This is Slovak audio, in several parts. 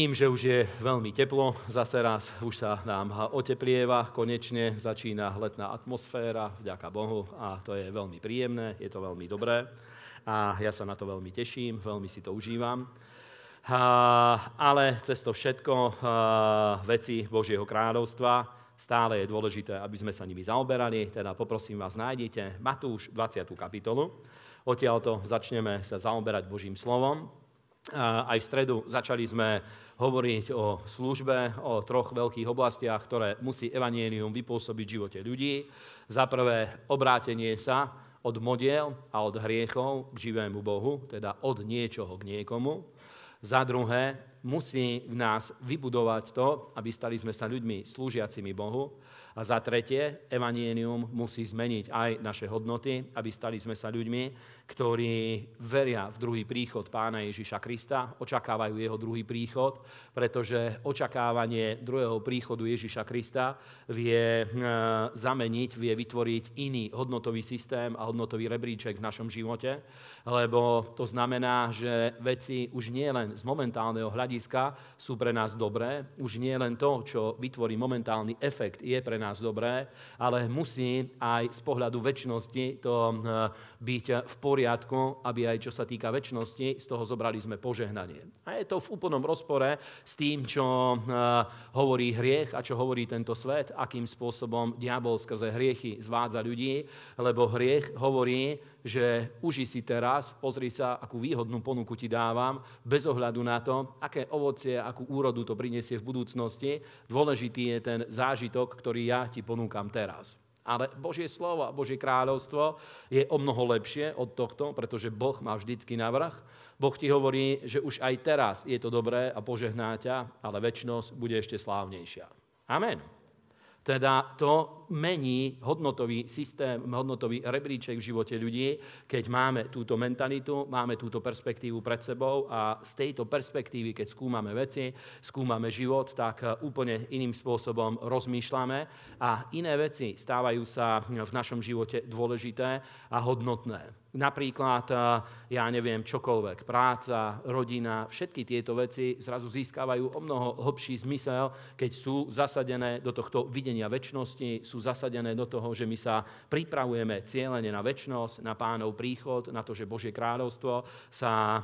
Vidím, že už je veľmi teplo, zase raz už sa nám oteplieva, konečne začína letná atmosféra, vďaka Bohu, a to je veľmi príjemné, je to veľmi dobré a ja sa na to veľmi teším, veľmi si to užívam. A, ale cez to všetko a, veci Božieho kráľovstva stále je dôležité, aby sme sa nimi zaoberali, teda poprosím vás, nájdete Matúš 20. kapitolu, odtiaľto začneme sa zaoberať Božím slovom aj v stredu začali sme hovoriť o službe, o troch veľkých oblastiach, ktoré musí evanielium vypôsobiť v živote ľudí. Za prvé obrátenie sa od modiel a od hriechov k živému Bohu, teda od niečoho k niekomu. Za druhé, musí v nás vybudovať to, aby stali sme sa ľuďmi slúžiacimi Bohu. A za tretie, evanienium musí zmeniť aj naše hodnoty, aby stali sme sa ľuďmi, ktorí veria v druhý príchod pána Ježiša Krista, očakávajú jeho druhý príchod, pretože očakávanie druhého príchodu Ježiša Krista vie e, zameniť, vie vytvoriť iný hodnotový systém a hodnotový rebríček v našom živote, lebo to znamená, že veci už nie len z momentálneho hľadiska sú pre nás dobré, už nie len to, čo vytvorí momentálny efekt, je pre nás dobré, ale musí aj z pohľadu väčšnosti to e, byť v poriadku poriadku, aby aj čo sa týka väčšnosti, z toho zobrali sme požehnanie. A je to v úplnom rozpore s tým, čo uh, hovorí hriech a čo hovorí tento svet, akým spôsobom diabol skrze hriechy zvádza ľudí, lebo hriech hovorí, že uži si teraz, pozri sa, akú výhodnú ponuku ti dávam, bez ohľadu na to, aké ovocie, akú úrodu to prinesie v budúcnosti. Dôležitý je ten zážitok, ktorý ja ti ponúkam teraz. Ale Božie slovo a Božie kráľovstvo je o mnoho lepšie od tohto, pretože Boh má vždycky navrh. Boh ti hovorí, že už aj teraz je to dobré a požehná ťa, ale väčšnosť bude ešte slávnejšia. Amen. Teda to mení hodnotový systém, hodnotový rebríček v živote ľudí, keď máme túto mentalitu, máme túto perspektívu pred sebou a z tejto perspektívy, keď skúmame veci, skúmame život, tak úplne iným spôsobom rozmýšľame a iné veci stávajú sa v našom živote dôležité a hodnotné. Napríklad, ja neviem, čokoľvek, práca, rodina, všetky tieto veci zrazu získavajú o mnoho hlbší zmysel, keď sú zasadené do tohto videnia väčšnosti, sú zasadené do toho, že my sa pripravujeme cieľene na väčšnosť, na pánov príchod, na to, že Božie kráľovstvo sa,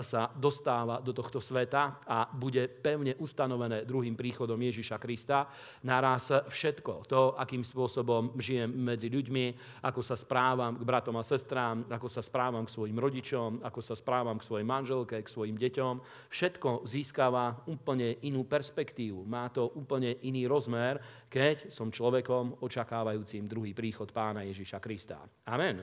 sa dostáva do tohto sveta a bude pevne ustanovené druhým príchodom Ježiša Krista. Naraz všetko, to, akým spôsobom žijem medzi ľuďmi, ako sa správam k bratom a sestrám, ako sa správam k svojim rodičom, ako sa správam k svojej manželke, k svojim deťom. Všetko získava úplne inú perspektívu. Má to úplne iný rozmer, keď som človekom očakávajúcim druhý príchod pána Ježiša Krista. Amen.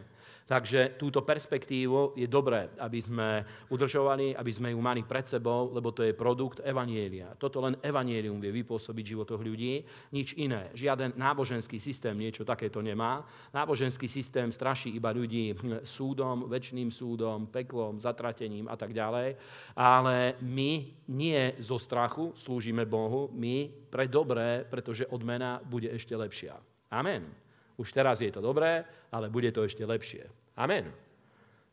Takže túto perspektívu je dobré, aby sme udržovali, aby sme ju mali pred sebou, lebo to je produkt Evanielia. Toto len Evanielium vie vypôsobiť v životoch ľudí, nič iné. Žiaden náboženský systém niečo takéto nemá. Náboženský systém straší iba ľudí súdom, väčšným súdom, peklom, zatratením a tak ďalej. Ale my nie zo strachu slúžime Bohu, my pre dobré, pretože odmena bude ešte lepšia. Amen. Už teraz je to dobré, ale bude to ešte lepšie. Amen.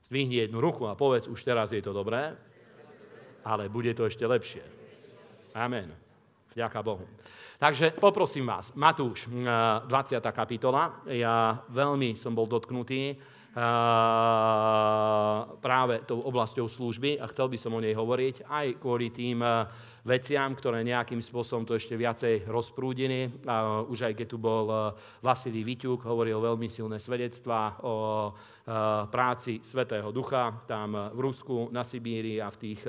Zdvihni jednu ruku a povedz, už teraz je to dobré, ale bude to ešte lepšie. Amen. Ďaká Bohu. Takže poprosím vás, Matúš, 20. kapitola, ja veľmi som bol dotknutý práve tou oblasťou služby a chcel by som o nej hovoriť aj kvôli tým veciam, ktoré nejakým spôsobom to ešte viacej rozprúdili. Už aj keď tu bol Vasilij Viťuk, hovoril veľmi silné svedectvá o práci Svetého Ducha tam v Rusku, na Sibíri a v tých,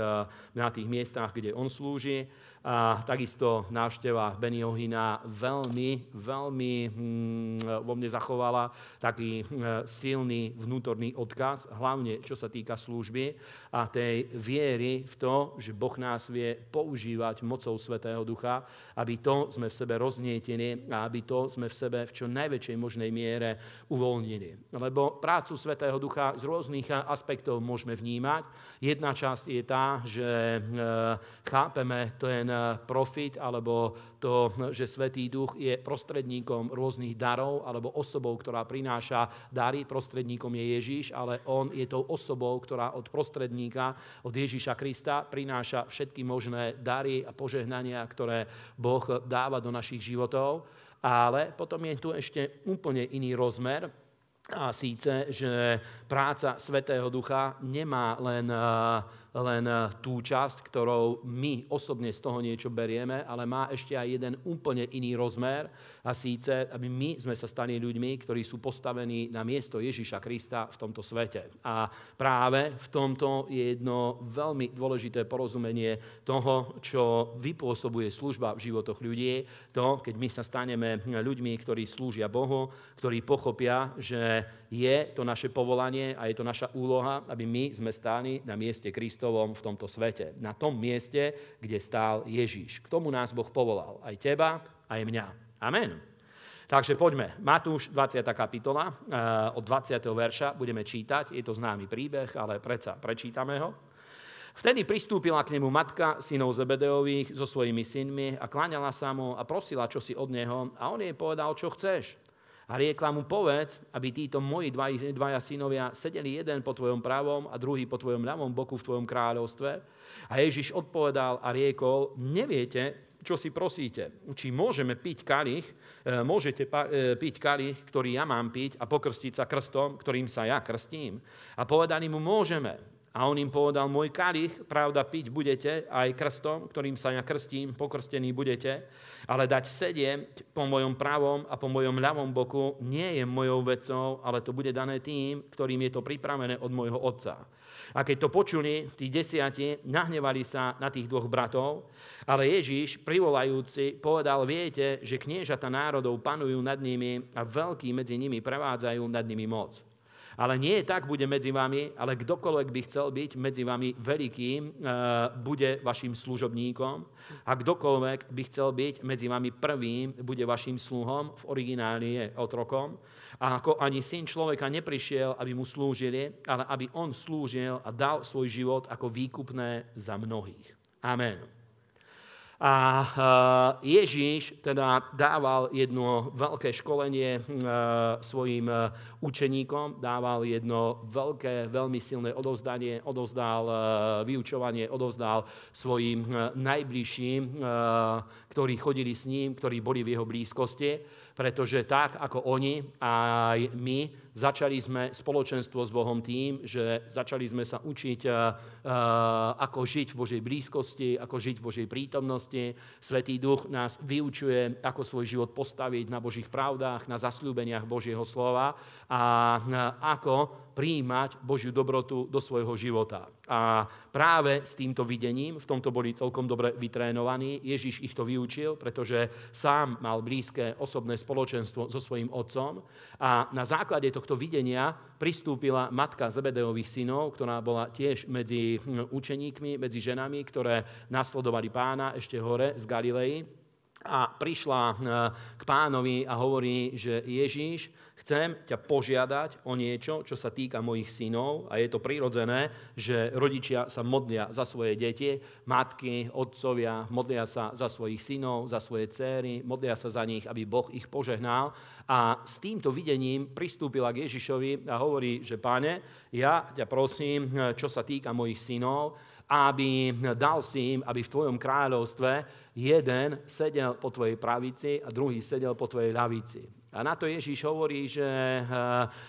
na tých miestach, kde on slúži. A takisto návšteva Benny Ohina veľmi, veľmi hm, vo mne zachovala taký hm, silný vnútorný odkaz, hlavne čo sa týka služby a tej viery v to, že Boh nás vie používať mocou Svetého Ducha, aby to sme v sebe roznietili a aby to sme v sebe v čo najväčšej možnej miere uvoľnili. Lebo prácu Svetého Ducha z rôznych aspektov môžeme vnímať. Jedna časť je tá, že hm, chápeme ten ten profit alebo to, že Svetý Duch je prostredníkom rôznych darov alebo osobou, ktorá prináša dary. Prostredníkom je Ježiš, ale on je tou osobou, ktorá od prostredníka, od Ježiša Krista prináša všetky možné dary a požehnania, ktoré Boh dáva do našich životov. Ale potom je tu ešte úplne iný rozmer, a síce, že práca Svetého Ducha nemá len len eh, tú časť, ktorou my osobne z toho niečo berieme, ale má ešte aj jeden úplne iný rozmer. A síce, aby my sme sa stali ľuďmi, ktorí sú postavení na miesto Ježiša Krista v tomto svete. A práve v tomto je jedno veľmi dôležité porozumenie toho, čo vypôsobuje služba v životoch ľudí, to, keď my sa staneme ľuďmi, ktorí slúžia Bohu, ktorí pochopia, že je to naše povolanie a je to naša úloha, aby my sme stáli na mieste Kristovom v tomto svete. Na tom mieste, kde stál Ježíš. K tomu nás Boh povolal. Aj teba, aj mňa. Amen. Takže poďme. Matúš, 20. kapitola, eh, od 20. verša budeme čítať. Je to známy príbeh, ale predsa prečítame ho. Vtedy pristúpila k nemu matka synov Zebedeových so svojimi synmi a kláňala sa mu a prosila čosi od neho a on jej povedal, čo chceš. A riekla mu, povedz, aby títo moji dvaj, dvaja synovia sedeli jeden po tvojom pravom a druhý po tvojom ľavom boku v tvojom kráľovstve. A Ježiš odpovedal a riekol, neviete, čo si prosíte. Či môžeme piť kalich, e, môžete e, piť kalich, ktorý ja mám piť a pokrstiť sa krstom, ktorým sa ja krstím. A povedali mu, môžeme. A on im povedal, môj kalich, pravda, piť budete, aj krstom, ktorým sa ja krstím, pokrstení budete, ale dať sedieť po mojom pravom a po mojom ľavom boku nie je mojou vecou, ale to bude dané tým, ktorým je to pripravené od môjho otca. A keď to počuli, tí desiati nahnevali sa na tých dvoch bratov, ale Ježíš, privolajúci, povedal, viete, že kniežata národov panujú nad nimi a veľkí medzi nimi prevádzajú nad nimi moc. Ale nie tak bude medzi vami, ale kdokoľvek by chcel byť medzi vami veľkým, e, bude vašim služobníkom. A kdokoľvek by chcel byť medzi vami prvým, bude vašim sluhom, v origináli je otrokom. A ako ani syn človeka neprišiel, aby mu slúžili, ale aby on slúžil a dal svoj život ako výkupné za mnohých. Amen. A eh, Ježíš teda dával jedno veľké školenie eh, svojim eh, učeníkom, dával jedno veľké, veľmi silné odovzdanie, odovzdal vyučovanie, odovzdal svojim najbližším, ktorí chodili s ním, ktorí boli v jeho blízkosti, pretože tak ako oni, aj my, začali sme spoločenstvo s Bohom tým, že začali sme sa učiť, uh, ako žiť v Božej blízkosti, ako žiť v Božej prítomnosti. Svetý duch nás vyučuje, ako svoj život postaviť na Božích pravdách, na zasľúbeniach Božieho slova a ako príjmať Božiu dobrotu do svojho života. A práve s týmto videním, v tomto boli celkom dobre vytrénovaní, Ježiš ich to vyučil, pretože sám mal blízke osobné spoločenstvo so svojím otcom a na základe tohto videnia pristúpila matka Zebedeových synov, ktorá bola tiež medzi hm, učeníkmi, medzi ženami, ktoré nasledovali pána ešte hore z Galilei a prišla hm, k pánovi a hovorí, že Ježíš, chcem ťa požiadať o niečo, čo sa týka mojich synov a je to prirodzené, že rodičia sa modlia za svoje deti, matky, otcovia modlia sa za svojich synov, za svoje céry, modlia sa za nich, aby Boh ich požehnal. A s týmto videním pristúpila k Ježišovi a hovorí, že páne, ja ťa prosím, čo sa týka mojich synov, aby dal si im, aby v tvojom kráľovstve jeden sedel po tvojej pravici a druhý sedel po tvojej ľavici. A na to Ježíš hovorí, že eh,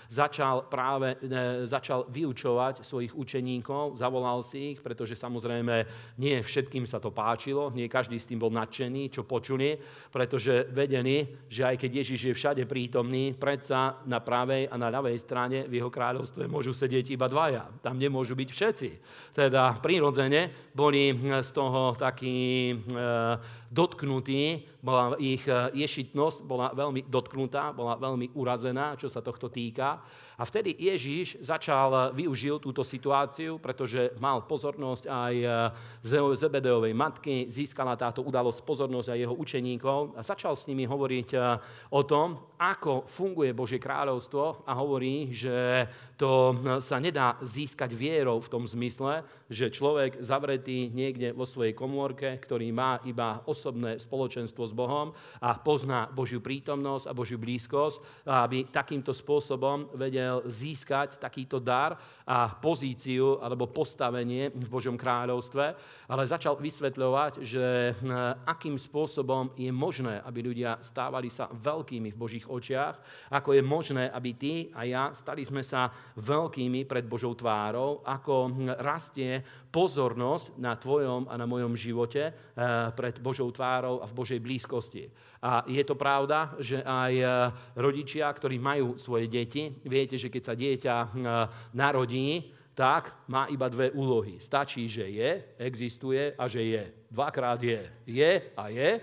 začal práve eh, začal vyučovať svojich učeníkov, zavolal si ich, pretože samozrejme nie všetkým sa to páčilo, nie každý s tým bol nadšený, čo počuli, pretože vedení, že aj keď Ježíš je všade prítomný, predsa na pravej a na ľavej strane v jeho kráľovstve môžu sedieť iba dvaja. Tam nemôžu byť všetci. Teda prirodzene boli z toho takí eh, dotknutí, bola ich ješitnosť bola veľmi dotknutá, bola veľmi urazená, čo sa tohto týka. A vtedy Ježíš začal, využil túto situáciu, pretože mal pozornosť aj Zebedeovej matky, získala táto udalosť pozornosť aj jeho učeníkov a začal s nimi hovoriť o tom, ako funguje Božie kráľovstvo a hovorí, že to sa nedá získať vierou v tom zmysle, že človek zavretý niekde vo svojej komórke, ktorý má iba osobné spoločenstvo s Bohom a pozná Božiu prítomnosť a Božiu blízkosť, aby takýmto spôsobom vedel získať takýto dar a pozíciu alebo postavenie v Božom kráľovstve, ale začal vysvetľovať, že akým spôsobom je možné, aby ľudia stávali sa veľkými v Božích očiach, ako je možné, aby ty a ja stali sme sa veľkými pred Božou tvárou, ako rastie pozornosť na tvojom a na mojom živote eh, pred Božou tvárou a v Božej blízkosti. A je to pravda, že aj eh, rodičia, ktorí majú svoje deti, viete, že keď sa dieťa eh, narodí, tak má iba dve úlohy. Stačí, že je, existuje a že je. Dvakrát je. Je a je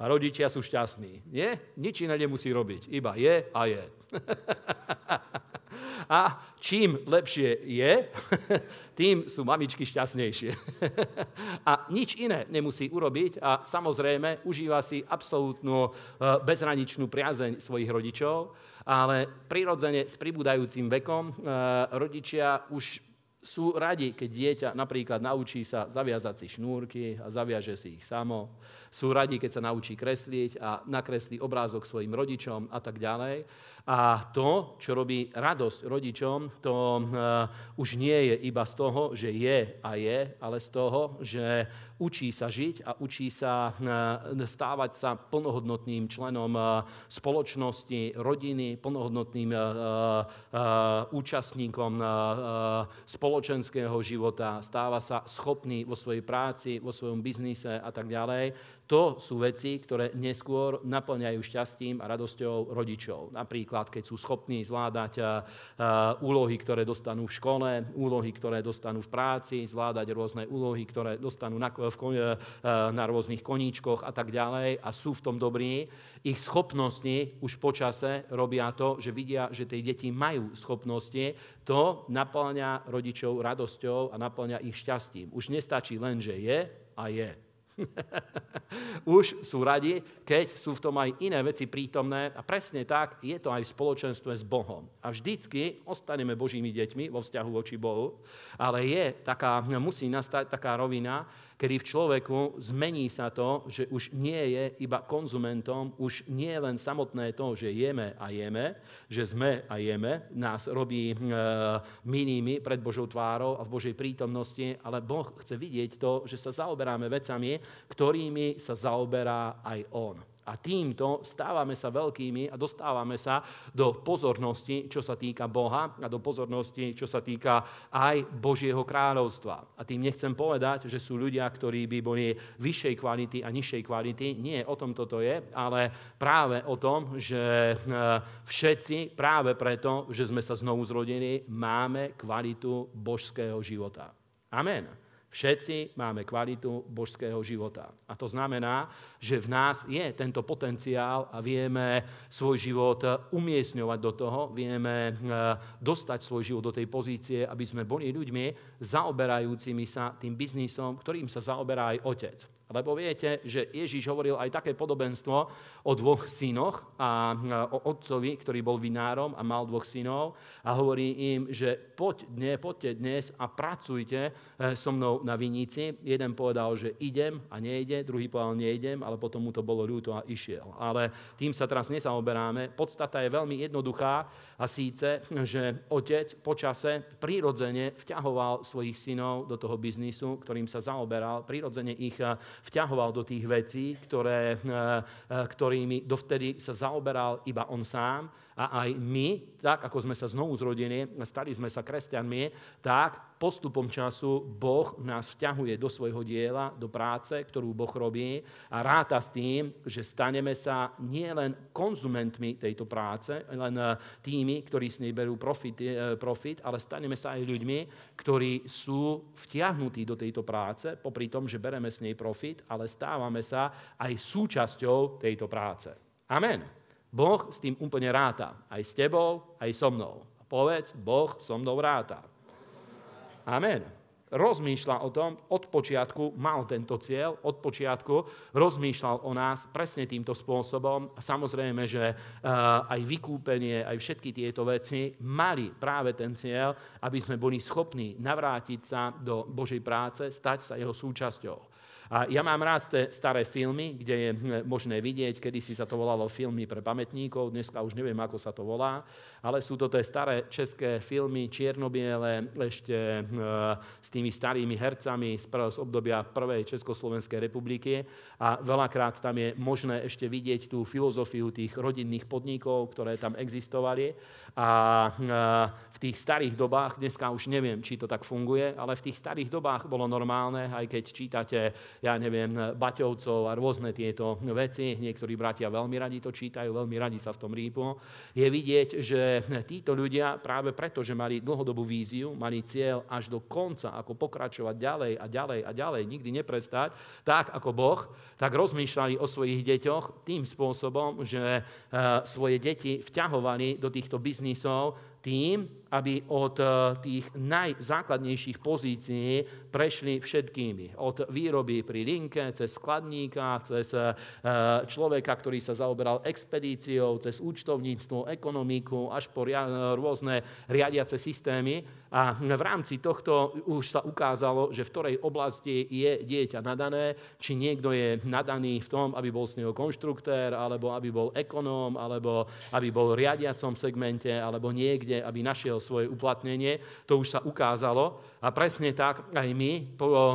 a rodičia sú šťastní. Nie? Nič iné nemusí robiť. Iba je a je. a čím lepšie je, tým sú mamičky šťastnejšie. a nič iné nemusí urobiť a samozrejme užíva si absolútnu e, bezhraničnú priazeň svojich rodičov, ale prirodzene s pribúdajúcim vekom e, rodičia už sú radi, keď dieťa napríklad naučí sa zaviazať si šnúrky a zaviaže si ich samo. Sú radi, keď sa naučí kresliť a nakreslí obrázok svojim rodičom a tak ďalej. A to, čo robí radosť rodičom, to uh, už nie je iba z toho, že je a je, ale z toho, že učí sa žiť a učí sa uh, stávať sa plnohodnotným členom uh, spoločnosti, rodiny, plnohodnotným účastníkom spoločenského života, stáva sa schopný vo svojej práci, vo svojom biznise a tak ďalej. To sú veci, ktoré neskôr naplňajú šťastím a radosťou rodičov. Napríklad, keď sú schopní zvládať eh, eh, úlohy, ktoré dostanú v škole, úlohy, ktoré dostanú v práci, zvládať rôzne úlohy, ktoré dostanú na, eh, na rôznych koníčkoch a tak ďalej a sú v tom dobrí. Ich schopnosti už počase robia to, že vidia, že tie deti majú schopnosti. To naplňa rodičov radosťou a naplňa ich šťastím. Už nestačí len, že je a je. Už sú radi, keď sú v tom aj iné veci prítomné a presne tak je to aj v spoločenstve s Bohom. A vždycky ostaneme Božími deťmi vo vzťahu voči Bohu, ale je taká, musí nastať taká rovina, kedy v človeku zmení sa to, že už nie je iba konzumentom, už nie je len samotné to, že jeme a jeme, že sme a jeme, nás robí e, minými pred Božou tvárou a v Božej prítomnosti, ale Boh chce vidieť to, že sa zaoberáme vecami, ktorými sa zaoberá aj On. A týmto stávame sa veľkými a dostávame sa do pozornosti, čo sa týka Boha a do pozornosti, čo sa týka aj Božieho kráľovstva. A tým nechcem povedať, že sú ľudia, ktorí by boli vyššej kvality a nižšej kvality. Nie, o tom toto je, ale práve o tom, že e, všetci práve preto, že sme sa znovu zrodili, máme kvalitu božského života. Amen. Všetci máme kvalitu božského života. A to znamená, že v nás je tento potenciál a vieme svoj život umiestňovať do toho, vieme eh, dostať svoj život do tej pozície, aby sme boli ľuďmi zaoberajúcimi sa tým biznisom, ktorým sa zaoberá aj otec. Lebo viete, že Ježíš hovoril aj také podobenstvo o dvoch synoch a o otcovi, ktorý bol vinárom a mal dvoch synov a hovorí im, že poď, dne, poďte dnes a pracujte eh, so mnou na viníci. Jeden povedal, že idem a nejde, druhý povedal, nejdem, ale potom mu to bolo ľúto a išiel. Ale tým sa teraz nezaoberáme. Podstata je veľmi jednoduchá a síce, že otec počase prirodzene vťahoval svojich synov do toho biznisu, ktorým sa zaoberal, prirodzene ich eh, vťahoval do tých vecí, ktoré, eh, eh, ktorými dovtedy sa zaoberal iba on sám a aj my, tak ako sme sa znovu zrodili, stali sme sa kresťanmi, tak postupom času Boh nás vťahuje do svojho diela, do práce, ktorú Boh robí a ráta s tým, že staneme sa nielen konzumentmi tejto práce, len eh, tými, ktorí s nej berú profit, eh, profit, ale staneme sa aj ľuďmi, ktorí sú vtiahnutí do tejto práce, popri tom, že bereme s nej profit, ale stávame sa aj súčasťou tejto práce. Amen. Boh s tým úplne ráta. Aj s tebou, aj so mnou. Povedz, Boh so mnou ráta. Amen rozmýšľa o tom, od počiatku mal tento cieľ, od počiatku rozmýšľal o nás presne týmto spôsobom. A samozrejme, že eh, aj vykúpenie, aj všetky tieto veci mali práve ten cieľ, aby sme boli schopní navrátiť sa do Božej práce, stať sa jeho súčasťou. A ja mám rád tie staré filmy, kde je hm, možné vidieť, kedy si sa to volalo filmy pre pamätníkov, dneska už neviem, ako sa to volá, ale sú to tie staré české filmy, čiernobiele, ešte hm, s tými starými hercami z, z obdobia prvej Československej republiky. A veľakrát tam je možné ešte vidieť tú filozofiu tých rodinných podnikov, ktoré tam existovali. A hm, v tých starých dobách, dneska už neviem, či to tak funguje, ale v tých starých dobách bolo normálne, aj keď čítate ja neviem, Baťovcov a rôzne tieto veci. Niektorí bratia veľmi radi to čítajú, veľmi radi sa v tom rýpu. Je vidieť, že títo ľudia práve preto, že mali dlhodobú víziu, mali cieľ až do konca, ako pokračovať ďalej a ďalej a ďalej, nikdy neprestať, tak ako Boh, tak rozmýšľali o svojich deťoch tým spôsobom, že eh, svoje deti vťahovali do týchto biznisov tým, aby od eh, tých najzákladnejších pozícií prešli všetkými. Od výroby pri linke, cez skladníka, cez eh, človeka, ktorý sa zaoberal expedíciou, cez účtovníctvo, ekonomiku, až po rôzne riadiace systémy. A v rámci tohto už sa ukázalo, že v ktorej oblasti je dieťa nadané, či niekto je nadaný v tom, aby bol z neho konštruktér, alebo aby bol ekonóm, alebo aby bol v riadiacom segmente, alebo niekde, aby našiel svoje uplatnenie. To už sa ukázalo. A presne tak aj my po, eh,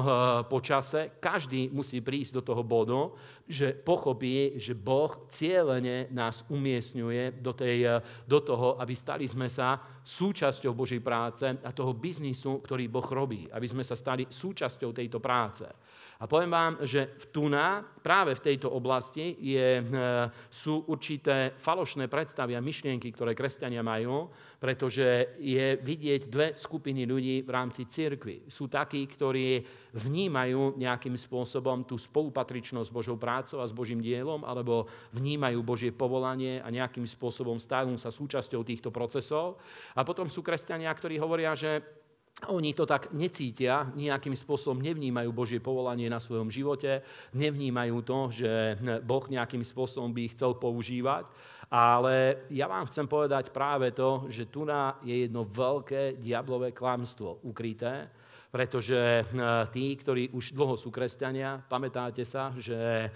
po čase, každý musí prísť do toho bodu, že pochopí, že Boh cieľene nás umiestňuje do, tej, do toho, aby stali sme sa súčasťou Božej práce a toho biznisu, ktorý Boh robí. Aby sme sa stali súčasťou tejto práce. A poviem vám, že v Tuna, práve v tejto oblasti, je, e, sú určité falošné predstavy a myšlienky, ktoré kresťania majú, pretože je vidieť dve skupiny ľudí v rámci cirkvy. Sú takí, ktorí vnímajú nejakým spôsobom tú spolupatričnosť s Božou prácou a s Božím dielom, alebo vnímajú Božie povolanie a nejakým spôsobom stávajú sa súčasťou týchto procesov. A potom sú kresťania, ktorí hovoria, že oni to tak necítia, nejakým spôsobom nevnímajú Božie povolanie na svojom živote, nevnímajú to, že Boh nejakým spôsobom by ich chcel používať. Ale ja vám chcem povedať práve to, že tu je jedno veľké diablové klamstvo ukryté, pretože eh, tí, ktorí už dlho sú kresťania, pamätáte sa, že eh,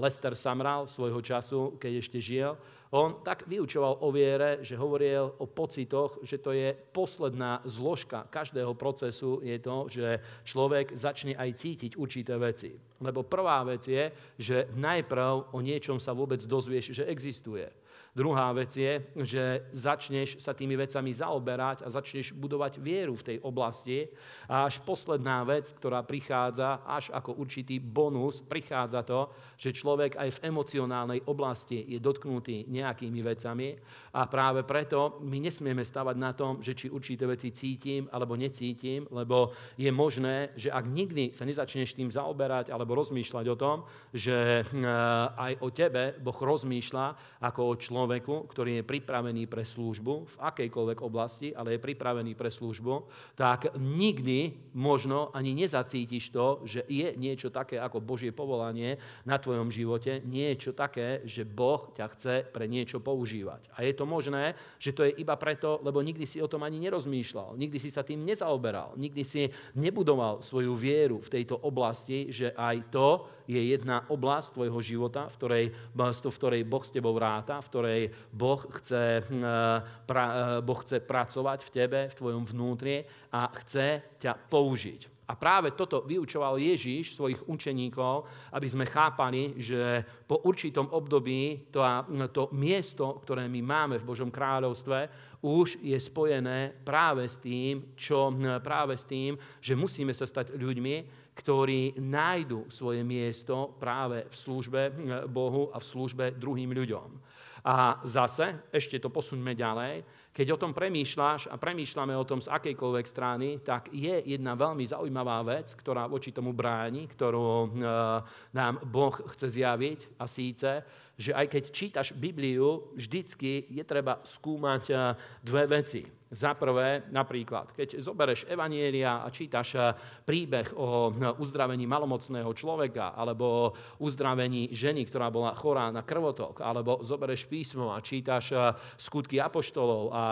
Lester Samral svojho času, keď ešte žil, on tak vyučoval o viere, že hovoril o pocitoch, že to je posledná zložka každého procesu, je to, že človek začne aj cítiť určité veci. Lebo prvá vec je, že najprv o niečom sa vôbec dozvieš, že existuje. Druhá vec je, že začneš sa tými vecami zaoberať a začneš budovať vieru v tej oblasti. A až posledná vec, ktorá prichádza, až ako určitý bonus, prichádza to, že človek aj v emocionálnej oblasti je dotknutý nejakými vecami a práve preto my nesmieme stavať na tom, že či určité veci cítim alebo necítim, lebo je možné, že ak nikdy sa nezačneš tým zaoberať alebo rozmýšľať o tom, že eh, aj o tebe Boh rozmýšľa ako o človeku, ktorý je pripravený pre službu v akejkoľvek oblasti, ale je pripravený pre službu, tak nikdy možno ani nezacítiš to, že je niečo také ako Božie povolanie na tvojom živote, niečo také, že Boh ťa chce pre niečo používať. A je to možné, že to je iba preto, lebo nikdy si o tom ani nerozmýšľal, nikdy si sa tým nezaoberal, nikdy si nebudoval svoju vieru v tejto oblasti, že aj to je jedna oblasť tvojho života, v ktorej, v ktorej Boh s tebou ráta, v ktorej Boh chce, hm, pra, boh chce pracovať v tebe, v tvojom vnútri a chce ťa použiť. A práve toto vyučoval Ježíš svojich učeníkov, aby sme chápali, že po určitom období to, to miesto, ktoré my máme v Božom kráľovstve, už je spojené práve s tým, čo, práve s tým, že musíme sa stať ľuďmi, ktorí nájdu svoje miesto práve v službe Bohu a v službe druhým ľuďom. A zase, ešte to posuňme ďalej, keď o tom premýšľaš a premýšľame o tom z akejkoľvek strany, tak je jedna veľmi zaujímavá vec, ktorá voči tomu bráni, ktorú e, nám Boh chce zjaviť a síce, že aj keď čítaš Bibliu, vždycky je treba skúmať e, dve veci. Za prvé, napríklad, keď zobereš Evanielia a čítaš eh, príbeh o eh, uzdravení malomocného človeka, alebo o uzdravení ženy, ktorá bola chorá na krvotok, alebo zobereš písmo a čítaš eh, skutky apoštolov a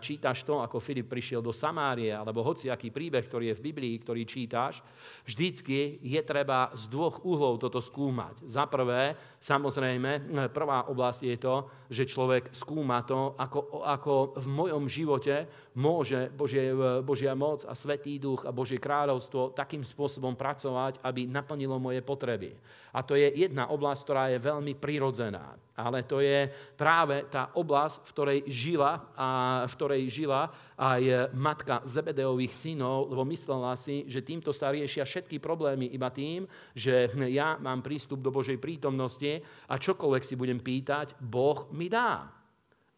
čítaš to, ako Filip prišiel do Samárie, alebo hociaký príbeh, ktorý je v Biblii, ktorý čítaš, vždycky je treba z dvoch uhlov toto skúmať. Za prvé, samozrejme, prvá oblasť je to, že človek skúma to, ako, ako v mojom živote môže Božie, Božia moc a Svetý duch a Božie kráľovstvo takým spôsobom pracovať, aby naplnilo moje potreby. A to je jedna oblasť, ktorá je veľmi prirodzená. Ale to je práve tá oblasť, v ktorej žila, a v ktorej žila aj matka Zebedeových synov, lebo myslela si, že týmto sa riešia všetky problémy iba tým, že ja mám prístup do Božej prítomnosti a čokoľvek si budem pýtať, Boh mi dá.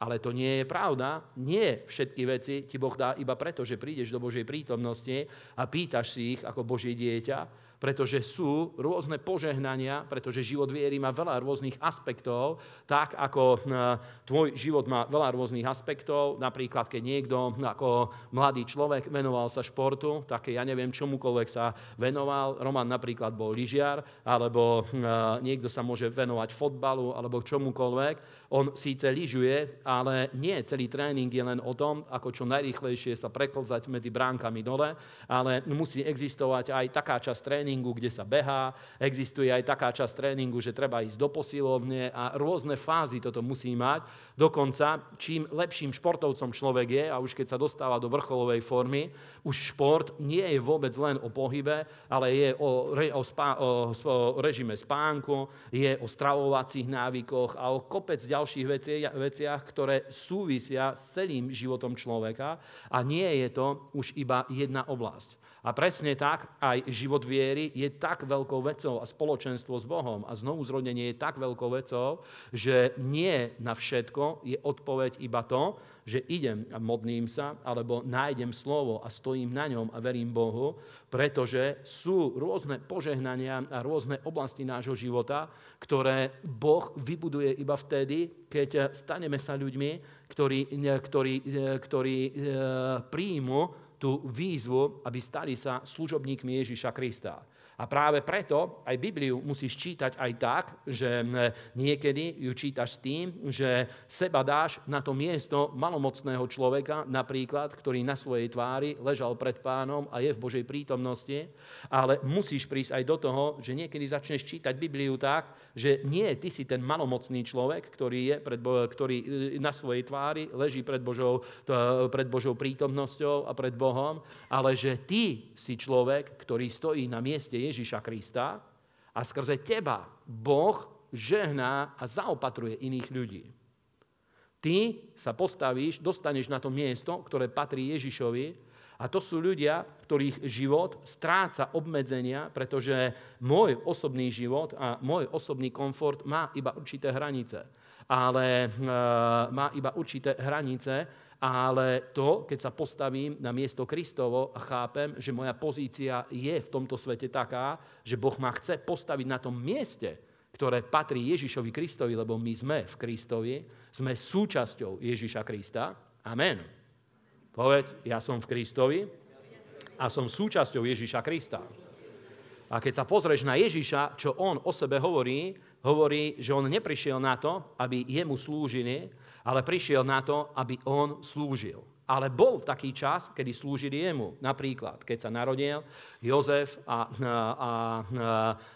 Ale to nie je pravda. Nie všetky veci ti Boh dá iba preto, že prídeš do Božej prítomnosti a pýtaš si ich ako Božie dieťa, pretože sú rôzne požehnania, pretože život viery má veľa rôznych aspektov, tak ako e, tvoj život má veľa rôznych aspektov. Napríklad, keď niekto ako mladý človek venoval sa športu, tak ja neviem, čomukoľvek sa venoval. Roman napríklad bol lyžiar, alebo e, niekto sa môže venovať fotbalu, alebo čomukoľvek. On síce lyžuje, ale nie celý tréning je len o tom, ako čo najrýchlejšie sa preklzať medzi bránkami dole, ale musí existovať aj taká časť tréningu, tréningu, kde sa behá, existuje aj taká časť tréningu, že treba ísť do posilovne a rôzne fázy toto musí mať. Dokonca, čím lepším športovcom človek je, a už keď sa dostáva do vrcholovej formy, už šport nie je vôbec len o pohybe, ale je o, re, o, spá, o, o režime spánku, je o stravovacích návykoch a o kopec ďalších veciach, veciach, ktoré súvisia s celým životom človeka a nie je to už iba jedna oblasť. A presne tak, aj život viery je tak veľkou vecou a spoločenstvo s Bohom a znovu zrodenie je tak veľkou vecou, že nie na všetko je odpoveď iba to, že idem a modlím sa, alebo nájdem slovo a stojím na ňom a verím Bohu, pretože sú rôzne požehnania a rôzne oblasti nášho života, ktoré Boh vybuduje iba vtedy, keď staneme sa ľuďmi, ktorí, ktorí, ktorí e, príjmu tú výzvu, aby stali sa služobníkmi Ježiša Krista. A práve preto aj Bibliu musíš čítať aj tak, že niekedy ju čítaš s tým, že seba dáš na to miesto malomocného človeka, napríklad, ktorý na svojej tvári ležal pred pánom a je v Božej prítomnosti, ale musíš prísť aj do toho, že niekedy začneš čítať Bibliu tak, že nie ty si ten malomocný človek, ktorý, je pred, ktorý e, na svojej tvári leží pred Božou, pred Božou prítomnosťou a pred Bohom, ale že ty si človek, ktorý stojí na mieste Ježiša Krista a skrze teba Boh žehná a zaopatruje iných ľudí. Ty sa postavíš, dostaneš na to miesto, ktoré patrí Ježišovi a to sú ľudia, ktorých život stráca obmedzenia, pretože môj osobný život a môj osobný komfort má iba určité hranice. Ale e, má iba určité hranice ale to, keď sa postavím na miesto Kristovo a chápem, že moja pozícia je v tomto svete taká, že Boh ma chce postaviť na tom mieste, ktoré patrí Ježišovi Kristovi, lebo my sme v Kristovi, sme súčasťou Ježiša Krista. Amen. Povedz, ja som v Kristovi a som súčasťou Ježiša Krista. A keď sa pozrieš na Ježiša, čo on o sebe hovorí, hovorí, že on neprišiel na to, aby jemu slúžili, ale prišiel na to, aby on slúžil. Ale bol taký čas, kedy slúžili jemu. Napríklad, keď sa narodil Jozef a, a, a,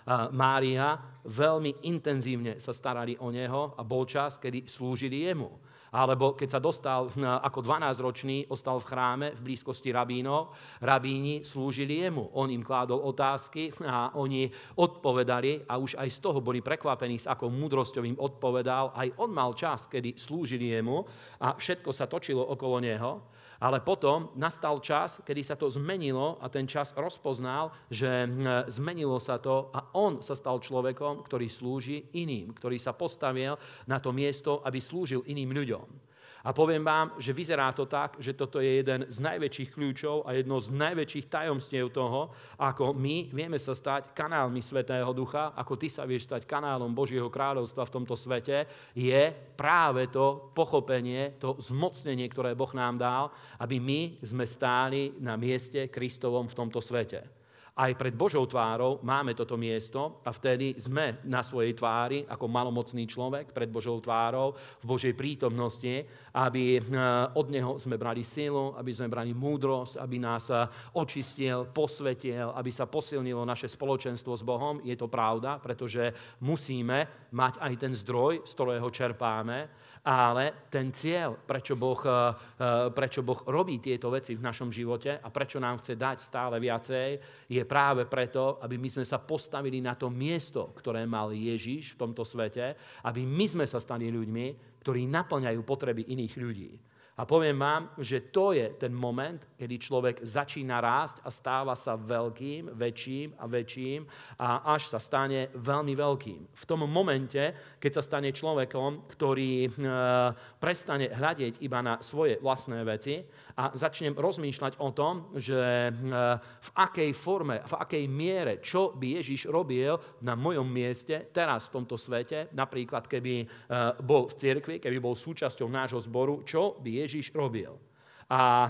a Mária, veľmi intenzívne sa starali o neho a bol čas, kedy slúžili jemu. Alebo keď sa dostal hm, ako 12-ročný, ostal v chráme v blízkosti rabínov, rabíni slúžili jemu. On im kládol otázky a oni odpovedali a už aj z toho boli prekvapení, s akou múdrosťou im odpovedal. Aj on mal čas, kedy slúžili jemu a všetko sa točilo okolo neho. Ale potom nastal čas, kedy sa to zmenilo a ten čas rozpoznal, že hm, zmenilo sa to a on sa stal človekom, ktorý slúži iným, ktorý sa postavil na to miesto, aby slúžil iným ľuďom. A poviem vám, že vyzerá to tak, že toto je jeden z najväčších kľúčov a jedno z najväčších tajomstiev toho, ako my vieme sa stať kanálmi Svetého Ducha, ako ty sa vieš stať kanálom Božieho kráľovstva v tomto svete, je práve to pochopenie, to zmocnenie, ktoré Boh nám dal, aby my sme stáli na mieste Kristovom v tomto svete aj pred Božou tvárou máme toto miesto a vtedy sme na svojej tvári ako malomocný človek pred Božou tvárou v Božej prítomnosti, aby eh, od Neho sme brali silu, aby sme brali múdrosť, aby nás eh, očistil, posvetil, aby sa posilnilo naše spoločenstvo s Bohom. Je to pravda, pretože musíme mať aj ten zdroj, z ktorého čerpáme ale ten cieľ, prečo boh, eh, eh, prečo boh robí tieto veci v našom živote a prečo nám chce dať stále viacej, je práve preto, aby my sme sa postavili na to miesto, ktoré mal Ježiš v tomto svete, aby my sme sa stali ľuďmi, ktorí naplňajú potreby iných ľudí. A poviem vám, že to je ten moment, kedy človek začína rásť a stáva sa veľkým, väčším a väčším a až sa stane veľmi veľkým. V tom momente, keď sa stane človekom, ktorý e, prestane hľadiť iba na svoje vlastné veci a začnem rozmýšľať o tom, že e, v akej forme, v akej miere, čo by Ježiš robil na mojom mieste, teraz v tomto svete, napríklad keby e, bol v cirkvi, keby bol súčasťou nášho zboru, čo by Ježiš robil. A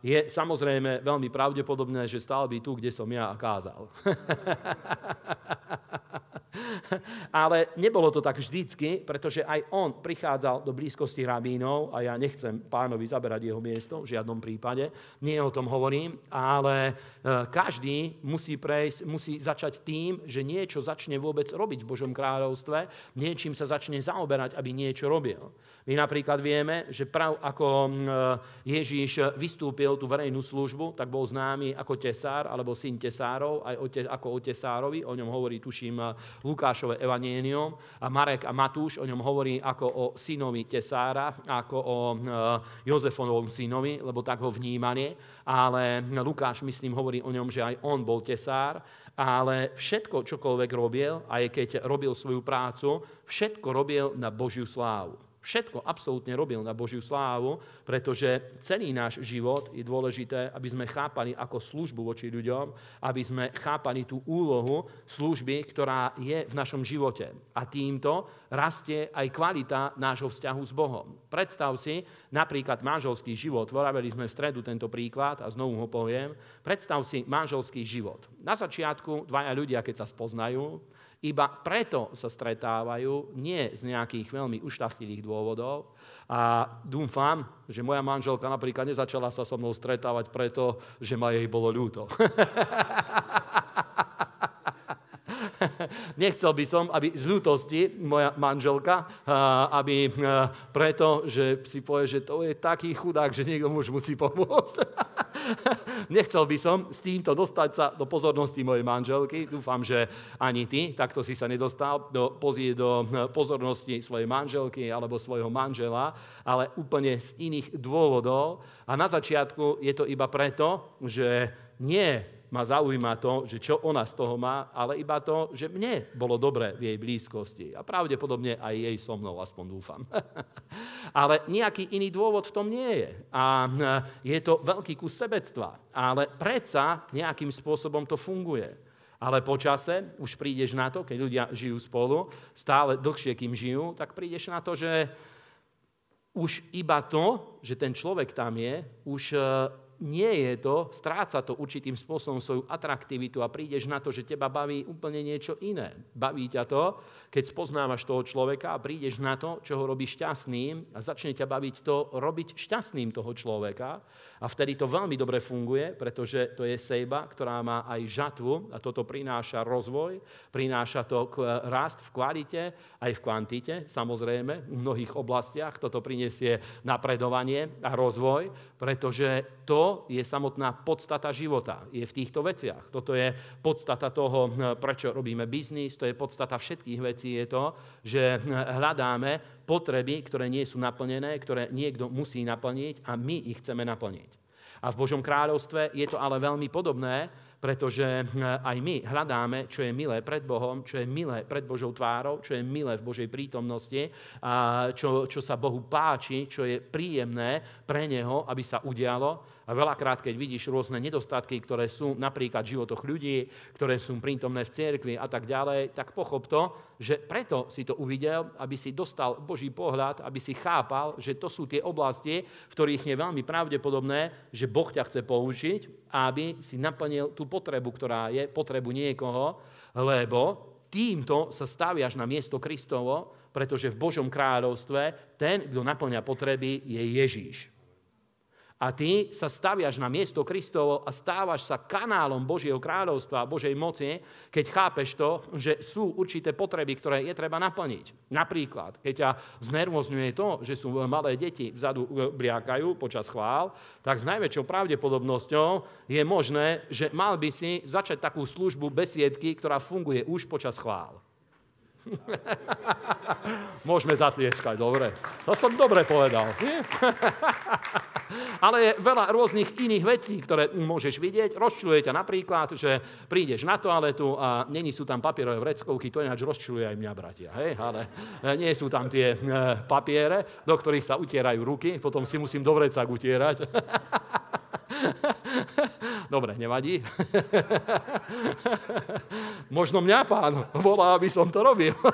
je samozrejme veľmi pravdepodobné, že stál by tu, kde som ja kázal. Ale nebolo to tak vždycky, pretože aj on prichádzal do blízkosti rabínov a ja nechcem pánovi zaberať jeho miesto v žiadnom prípade, nie o tom hovorím, ale e, každý musí prejsť, musí začať tým, že niečo začne vôbec robiť v Božom kráľovstve, niečím sa začne zaoberať, aby niečo robil. My napríklad vieme, že prav ako e, Ježíš vystúpil tú verejnú službu, tak bol známy ako tesár, alebo syn tesárov, aj ako o tesárovi, o ňom hovorí, tuším, Lukášové evanienium a Marek a Matúš o ňom hovorí ako o synovi Tesára, ako o e, Jozefonovom synovi, lebo tak ho vnímali, ale Lukáš, myslím, hovorí o ňom, že aj on bol tesár, ale všetko, čokoľvek robil, aj keď robil svoju prácu, všetko robil na Božiu slávu. Všetko absolútne robil na Božiu slávu, pretože celý náš život je dôležité, aby sme chápali ako službu voči ľuďom, aby sme chápali tú úlohu služby, ktorá je v našom živote. A týmto rastie aj kvalita nášho vzťahu s Bohom. Predstav si napríklad manželský život. Vraveli sme v stredu tento príklad a znovu ho poviem. Predstav si manželský život. Na začiatku dvaja ľudia, keď sa spoznajú, iba preto sa stretávajú, nie z nejakých veľmi ušlachtilých dôvodov. A dúfam, že moja manželka napríklad nezačala sa so mnou stretávať preto, že ma jej bolo ľúto. Nechcel by som, aby z ľútosti moja manželka, aby preto, že si povie, že to je taký chudák, že niekto muž musí pomôcť. Nechcel by som s týmto dostať sa do pozornosti mojej manželky. Dúfam, že ani ty takto si sa nedostal do, do pozornosti svojej manželky alebo svojho manžela, ale úplne z iných dôvodov. A na začiatku je to iba preto, že nie ma zaujíma to, že čo ona z toho má, ale iba to, že mne bolo dobre v jej blízkosti. A pravdepodobne aj jej so mnou, aspoň dúfam. ale nejaký iný dôvod v tom nie je. A je to veľký kus sebectva. Ale predsa nejakým spôsobom to funguje. Ale po čase už prídeš na to, keď ľudia žijú spolu, stále dlhšie, kým žijú, tak prídeš na to, že už iba to, že ten človek tam je, už nie je to, stráca to určitým spôsobom svoju atraktivitu a prídeš na to, že teba baví úplne niečo iné. Baví ťa to, keď spoznávaš toho človeka a prídeš na to, čo ho robí šťastným a začne ťa baviť to robiť šťastným toho človeka a vtedy to veľmi dobre funguje, pretože to je sejba, ktorá má aj žatvu a toto prináša rozvoj, prináša to rast v kvalite, aj v kvantite, samozrejme, v mnohých oblastiach toto prinesie napredovanie a rozvoj, pretože to je samotná podstata života. Je v týchto veciach. Toto je podstata toho, prečo robíme biznis, to je podstata všetkých vecí, je to, že hľadáme potreby, ktoré nie sú naplnené, ktoré niekto musí naplniť a my ich chceme naplniť. A v Božom kráľovstve je to ale veľmi podobné, pretože aj my hľadáme, čo je milé pred Bohom, čo je milé pred Božou tvárou, čo je milé v Božej prítomnosti, a čo, čo sa Bohu páči, čo je príjemné pre Neho, aby sa udialo. A veľakrát, keď vidíš rôzne nedostatky, ktoré sú napríklad v životoch ľudí, ktoré sú prítomné v cirkvi a tak ďalej, tak pochop to, že preto si to uvidel, aby si dostal Boží pohľad, aby si chápal, že to sú tie oblasti, v ktorých je veľmi pravdepodobné, že Boh ťa chce použiť, aby si naplnil tú potrebu, ktorá je potrebu niekoho, lebo týmto sa staviaš na miesto Kristovo, pretože v Božom kráľovstve ten, kto naplňa potreby, je Ježíš. A ty sa staviaš na miesto Kristovo a stávaš sa kanálom Božieho kráľovstva a Božej moci, keď chápeš to, že sú určité potreby, ktoré je treba naplniť. Napríklad, keď ťa znervozňuje to, že sú malé deti vzadu e, bliakajú počas chvál, tak s najväčšou pravdepodobnosťou je možné, že mal by si začať takú službu besiedky, ktorá funguje už počas chvál. Môžeme zatlieskať, dobre. To som dobre povedal. Nie? Ale je veľa rôznych iných vecí, ktoré môžeš vidieť. Rozčuluje ťa napríklad, že prídeš na toaletu a není sú tam papierové vreckovky, to ináč rozčuluje aj mňa, bratia. Hej? Ale e, nie sú tam tie e, papiere, do ktorých sa utierajú ruky, potom si musím do vrecak utierať. Dobre, nevadí. Možno mňa pán volá, aby som to robil.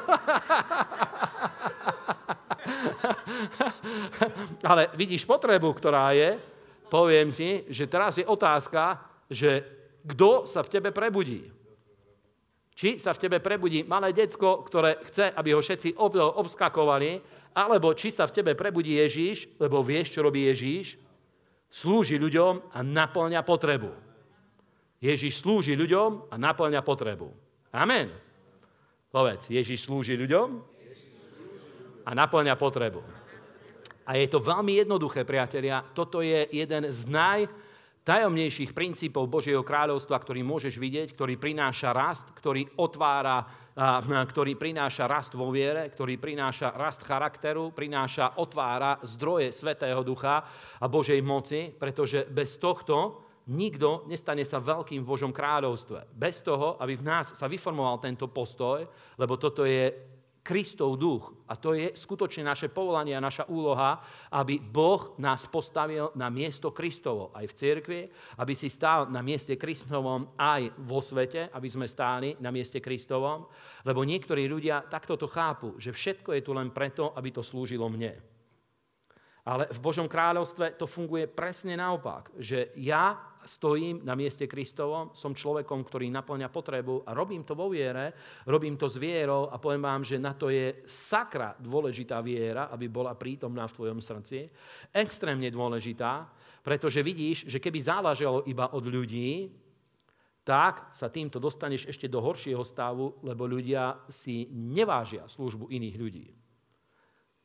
Ale vidíš potrebu, ktorá je, poviem ti, že teraz je otázka, že kto sa v tebe prebudí. Či sa v tebe prebudí malé decko, ktoré chce, aby ho všetci obskakovali, alebo či sa v tebe prebudí Ježíš, lebo vieš, čo robí Ježíš, slúži ľuďom a naplňa potrebu. Ježiš slúži ľuďom a naplňa potrebu. Amen. Povedz, Ježiš slúži ľuďom a naplňa potrebu. A je to veľmi jednoduché, priatelia. Toto je jeden z najtajomnejších princípov Božieho kráľovstva, ktorý môžeš vidieť, ktorý prináša rast, ktorý otvára ktorý prináša rast vo viere, ktorý prináša rast charakteru, prináša, otvára zdroje Svetého Ducha a Božej moci, pretože bez tohto nikto nestane sa veľkým v Božom kráľovstve. Bez toho, aby v nás sa vyformoval tento postoj, lebo toto je Kristov duch. A to je skutočne naše povolanie a naša úloha, aby Boh nás postavil na miesto Kristovo aj v cirkvi, aby si stál na mieste Kristovom aj vo svete, aby sme stáli na mieste Kristovom, lebo niektorí ľudia takto to chápu, že všetko je tu len preto, aby to slúžilo mne. Ale v Božom kráľovstve to funguje presne naopak, že ja stojím na mieste Kristovom, som človekom, ktorý naplňa potrebu a robím to vo viere, robím to s vierou a poviem vám, že na to je sakra dôležitá viera, aby bola prítomná v tvojom srdci. Extrémne dôležitá, pretože vidíš, že keby záležalo iba od ľudí, tak sa týmto dostaneš ešte do horšieho stavu, lebo ľudia si nevážia službu iných ľudí.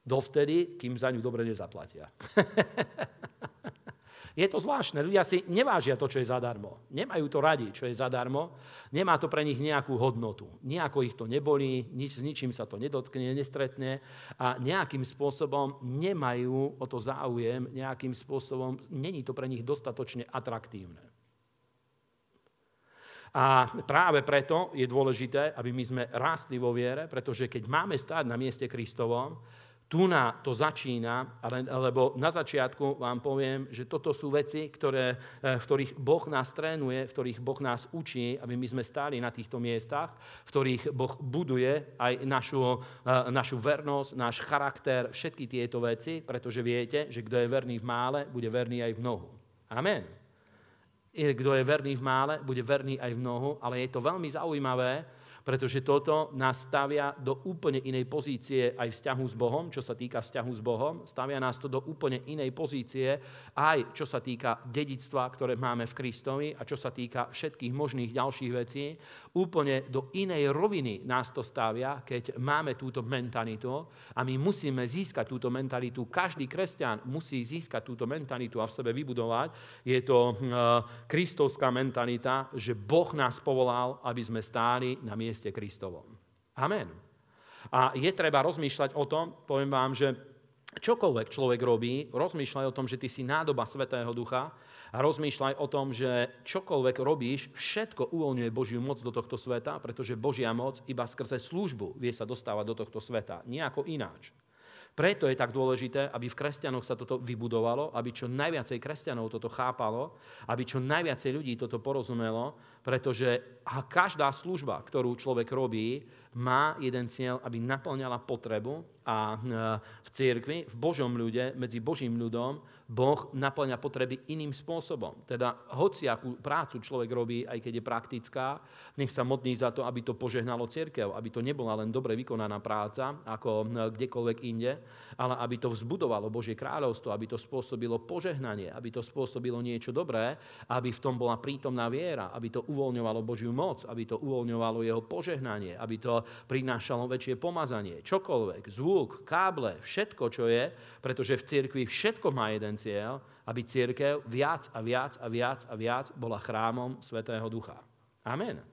Dovtedy, kým za ňu dobre nezaplatia. Je to zvláštne, ľudia si nevážia to, čo je zadarmo. Nemajú to radi, čo je zadarmo. Nemá to pre nich nejakú hodnotu. Nejako ich to nebolí, nič, s ničím sa to nedotkne, nestretne a nejakým spôsobom nemajú o to záujem, nejakým spôsobom není to pre nich dostatočne atraktívne. A práve preto je dôležité, aby my sme rástli vo viere, pretože keď máme stáť na mieste Kristovom, tu na to začína, lebo na začiatku vám poviem, že toto sú veci, ktoré, eh, v ktorých Boh nás trénuje, v ktorých Boh nás učí, aby my sme stáli na týchto miestach, v ktorých Boh buduje aj našu, eh, našu vernosť, náš charakter, všetky tieto veci, pretože viete, že kto je verný v mále, bude verný aj v mnohu. Amen. Kto je verný v mále, bude verný aj v mnohu, ale je to veľmi zaujímavé, pretože toto nás stavia do úplne inej pozície aj vzťahu s Bohom, čo sa týka vzťahu s Bohom. Stavia nás to do úplne inej pozície aj čo sa týka dedictva, ktoré máme v Kristovi a čo sa týka všetkých možných ďalších vecí. Úplne do inej roviny nás to stavia, keď máme túto mentalitu a my musíme získať túto mentalitu. Každý kresťan musí získať túto mentalitu a v sebe vybudovať. Je to hm, kristovská mentalita, že Boh nás povolal, aby sme stáli na mieste mieste Kristovom. Amen. A je treba rozmýšľať o tom, poviem vám, že čokoľvek človek robí, rozmýšľaj o tom, že ty si nádoba Svetého Ducha a rozmýšľaj o tom, že čokoľvek robíš, všetko uvoľňuje Božiu moc do tohto sveta, pretože Božia moc iba skrze službu vie sa dostávať do tohto sveta, nejako ináč. Preto je tak dôležité, aby v kresťanoch sa toto vybudovalo, aby čo najviacej kresťanov toto chápalo, aby čo najviacej ľudí toto porozumelo, pretože každá služba, ktorú človek robí, má jeden cieľ, aby naplňala potrebu a e, v cirkvi, v Božom ľude, medzi Božím ľudom, Boh naplňa potreby iným spôsobom. Teda hociakú prácu človek robí, aj keď je praktická, nech sa modní za to, aby to požehnalo cirkev, aby to nebola len dobre vykonaná práca, ako kdekoľvek inde, ale aby to vzbudovalo Božie kráľovstvo, aby to spôsobilo požehnanie, aby to spôsobilo niečo dobré, aby v tom bola prítomná viera, aby to uvoľňovalo Božiu moc, aby to uvoľňovalo jeho požehnanie, aby to prinášalo väčšie pomazanie, čokoľvek, zvuk, káble, všetko, čo je, pretože v cirkvi všetko má jeden cieľ, aby církev viac a viac a viac a viac bola chrámom Svetého Ducha. Amen.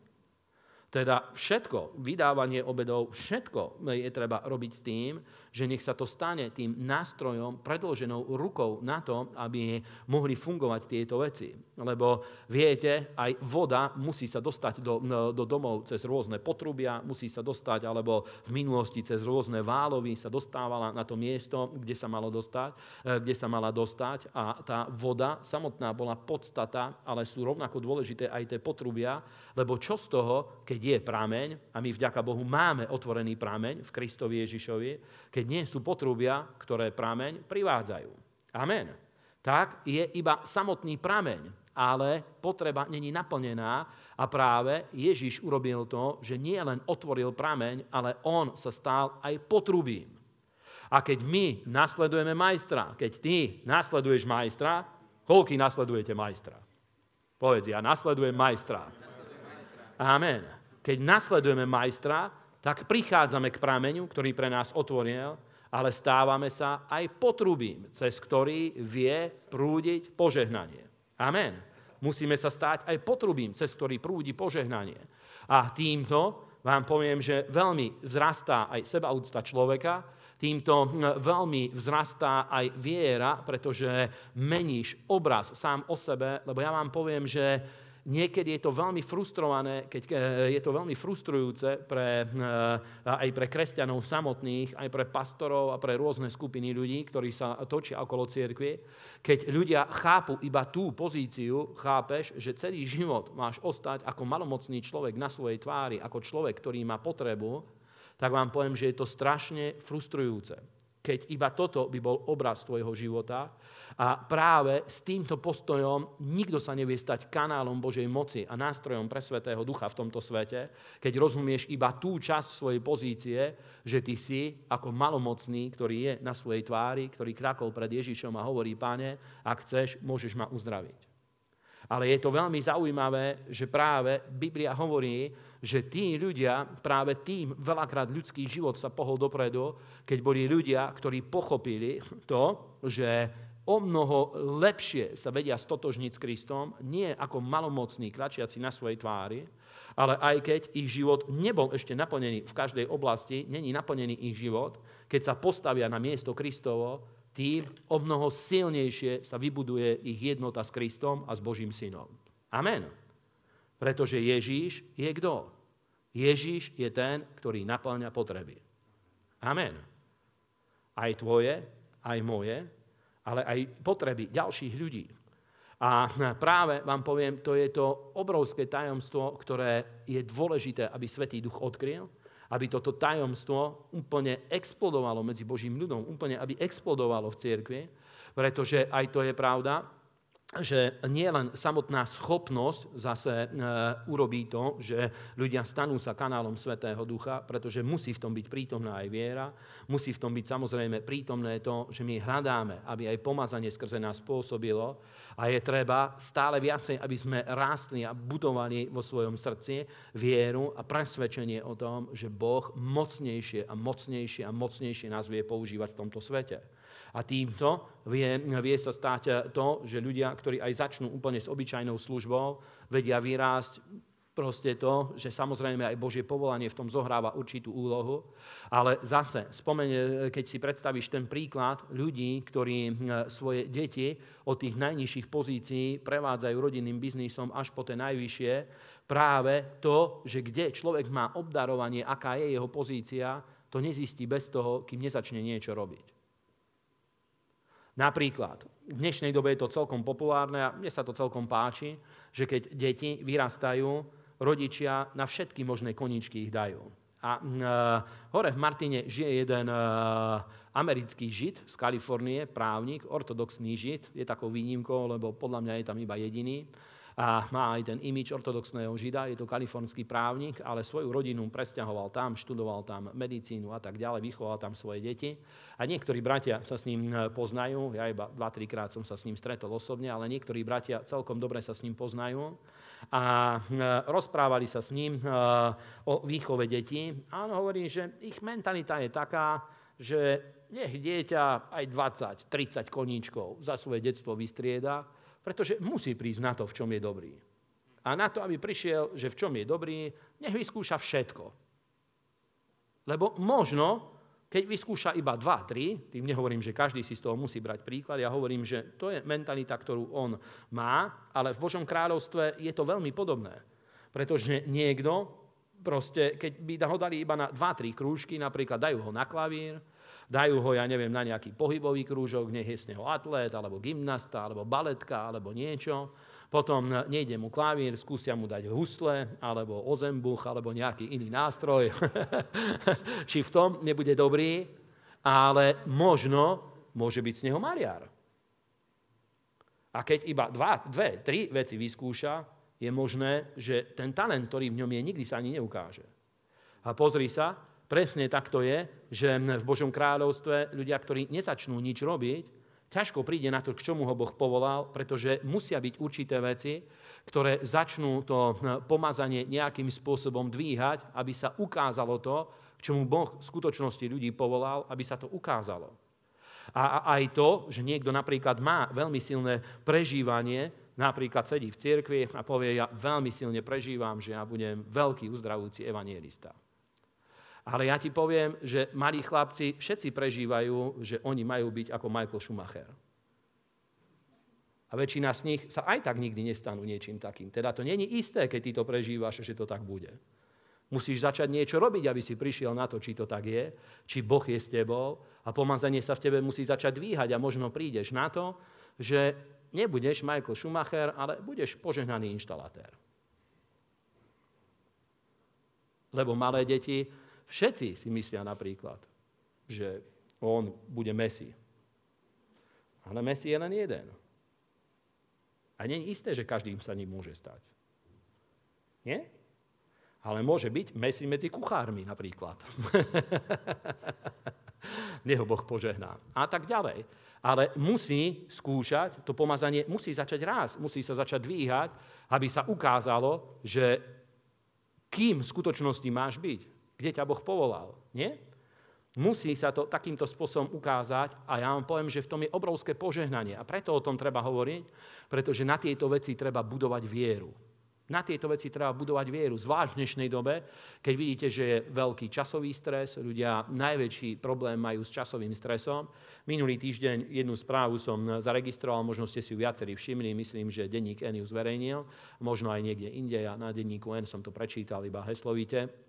Teda všetko, vydávanie obedov, všetko je treba robiť s tým, že nech sa to stane tým nástrojom, predloženou rukou na to, aby mohli fungovať tieto veci. Lebo viete, aj voda musí sa dostať do, do domov cez rôzne potrubia, musí sa dostať, alebo v minulosti cez rôzne válovy sa dostávala na to miesto, kde sa, malo dostať, eh, kde sa mala dostať. A tá voda samotná bola podstata, ale sú rovnako dôležité aj tie potrubia, lebo čo z toho, keď je prameň, a my vďaka Bohu máme otvorený prameň v Kristovi Ježišovi, keď nie sú potrubia, ktoré prameň privádzajú. Amen. Tak je iba samotný prameň, ale potreba není naplnená a práve Ježiš urobil to, že nie len otvoril prameň, ale on sa stal aj potrubím. A keď my nasledujeme majstra, keď ty nasleduješ majstra, koľký nasledujete majstra? Povedz, ja nasledujem majstra. Amen. Keď nasledujeme majstra, tak prichádzame k prameňu, ktorý pre nás otvoril, ale stávame sa aj potrubím, cez ktorý vie prúdiť požehnanie. Amen. Musíme sa stať aj potrubím, cez ktorý prúdi požehnanie. A týmto vám poviem, že veľmi vzrastá aj sebaúcta človeka, týmto hm, veľmi vzrastá aj viera, pretože meníš obraz sám o sebe, lebo ja vám poviem, že Niekedy je to veľmi frustrované, keď e, je to veľmi frustrujúce pre, e, aj pre kresťanov samotných, aj pre pastorov a pre rôzne skupiny ľudí, ktorí sa točia okolo cirkvi. Keď ľudia chápu iba tú pozíciu, chápeš, že celý život máš ostať ako malomocný človek na svojej tvári, ako človek, ktorý má potrebu, tak vám poviem, že je to strašne frustrujúce. Keď iba toto by bol obraz tvojho života, a práve s týmto postojom nikto sa nevie stať kanálom Božej moci a nástrojom pre Svetého Ducha v tomto svete, keď rozumieš iba tú časť svojej pozície, že ty si ako malomocný, ktorý je na svojej tvári, ktorý krakol pred Ježišom a hovorí, páne, ak chceš, môžeš ma uzdraviť. Ale je to veľmi zaujímavé, že práve Biblia hovorí, že tí ľudia, práve tým veľakrát ľudský život sa pohol dopredu, keď boli ľudia, ktorí pochopili to, že o mnoho lepšie sa vedia stotožniť s Kristom, nie ako malomocní, kračiaci na svojej tvári, ale aj keď ich život nebol ešte naplnený v každej oblasti, není naplnený ich život, keď sa postavia na miesto Kristovo, tým o mnoho silnejšie sa vybuduje ich jednota s Kristom a s Božím synom. Amen. Pretože Ježíš je kto? Ježíš je ten, ktorý naplňa potreby. Amen. Aj tvoje, aj moje, ale aj potreby ďalších ľudí. A práve vám poviem, to je to obrovské tajomstvo, ktoré je dôležité, aby Svetý Duch odkryl, aby toto tajomstvo úplne explodovalo medzi Božím ľudom, úplne aby explodovalo v cirkvi, pretože aj to je pravda, že nie len samotná schopnosť zase e, urobí to, že ľudia stanú sa kanálom Svetého Ducha, pretože musí v tom byť prítomná aj viera, musí v tom byť samozrejme prítomné to, že my hľadáme, aby aj pomazanie skrze nás spôsobilo a je treba stále viacej, aby sme rástli a budovali vo svojom srdci vieru a presvedčenie o tom, že Boh mocnejšie a mocnejšie a mocnejšie nás vie používať v tomto svete. A týmto vie, vie sa stať to, že ľudia, ktorí aj začnú úplne s obyčajnou službou, vedia vyrásť proste to, že samozrejme aj Božie povolanie v tom zohráva určitú úlohu, ale zase, spomene, keď si predstavíš ten príklad ľudí, ktorí hm, svoje deti od tých najnižších pozícií prevádzajú rodinným biznisom až po tie najvyššie, práve to, že kde človek má obdarovanie, aká je jeho pozícia, to nezistí bez toho, kým nezačne niečo robiť. Napríklad, v dnešnej dobe je to celkom populárne a mne sa to celkom páči, že keď deti vyrastajú, rodičia na všetky možné koničky ich dajú. A uh, hore v Martine žije jeden uh, americký žid z Kalifornie, právnik, ortodoxný žid, je takou výnimkou, lebo podľa mňa je tam iba jediný a má aj ten imič ortodoxného žida, je to kalifornský právnik, ale svoju rodinu presťahoval tam, študoval tam medicínu a tak ďalej, vychoval tam svoje deti. A niektorí bratia sa s ním e, poznajú, ja iba 2-3 krát som sa s ním stretol osobne, ale niektorí bratia celkom dobre sa s ním poznajú a e, rozprávali sa s ním e, o výchove detí. A on hovorí, že ich mentalita je taká, že nech dieťa aj 20-30 koníčkov za svoje detstvo vystrieda, pretože musí prísť na to, v čom je dobrý. A na to, aby prišiel, že v čom je dobrý, nech vyskúša všetko. Lebo možno, keď vyskúša iba 2-3, tým nehovorím, že každý si z toho musí brať príklad, ja hovorím, že to je mentalita, ktorú on má, ale v Božom kráľovstve je to veľmi podobné. Pretože niekto, proste, keď by ho dali iba na 2-3 krúžky, napríklad dajú ho na klavír, dajú ho, ja neviem, na nejaký pohybový krúžok, nech je z neho atlét, alebo gymnasta, alebo baletka, alebo niečo. Potom nejde mu klavír, skúsia mu dať husle, alebo ozembuch, alebo nejaký iný nástroj. Či v tom nebude dobrý, ale možno môže byť z neho maliar. A keď iba dva, dve, tri veci vyskúša, je možné, že ten talent, ktorý v ňom je, nikdy sa ani neukáže. A pozri sa, Presne tak to je, že v Božom kráľovstve ľudia, ktorí nezačnú nič robiť, ťažko príde na to, k čomu ho Boh povolal, pretože musia byť určité veci, ktoré začnú to pomazanie nejakým spôsobom dvíhať, aby sa ukázalo to, k čomu Boh v skutočnosti ľudí povolal, aby sa to ukázalo. A aj to, že niekto napríklad má veľmi silné prežívanie, napríklad sedí v cirkvi a povie, ja veľmi silne prežívam, že ja budem veľký uzdravujúci evangelista. Ale ja ti poviem, že malí chlapci všetci prežívajú, že oni majú byť ako Michael Schumacher. A väčšina z nich sa aj tak nikdy nestanú niečím takým. Teda to není isté, keď ty to prežívaš, že to tak bude. Musíš začať niečo robiť, aby si prišiel na to, či to tak je, či Boh je s tebou a pomazanie sa v tebe musí začať dvíhať a možno prídeš na to, že nebudeš Michael Schumacher, ale budeš požehnaný inštalatér. Lebo malé deti Všetci si myslia napríklad, že on bude Messi. Ale Messi je len jeden. A nie je isté, že každým sa ním môže stať. Nie? Ale môže byť Messi medzi kuchármi napríklad. Neho Boh požehná. A tak ďalej. Ale musí skúšať, to pomazanie musí začať raz, musí sa začať dvíhať, aby sa ukázalo, že kým v skutočnosti máš byť kde ťa Boh povolal. Nie? Musí sa to takýmto spôsobom ukázať a ja vám poviem, že v tom je obrovské požehnanie. A preto o tom treba hovoriť, pretože na tieto veci treba budovať vieru. Na tieto veci treba budovať vieru, zvlášť v dnešnej dobe, keď vidíte, že je veľký časový stres, ľudia najväčší problém majú s časovým stresom. Minulý týždeň jednu správu som zaregistroval, možno ste si ju viacerí všimli, myslím, že denník N ju zverejnil, možno aj niekde inde, ja na denníku N som to prečítal iba heslovite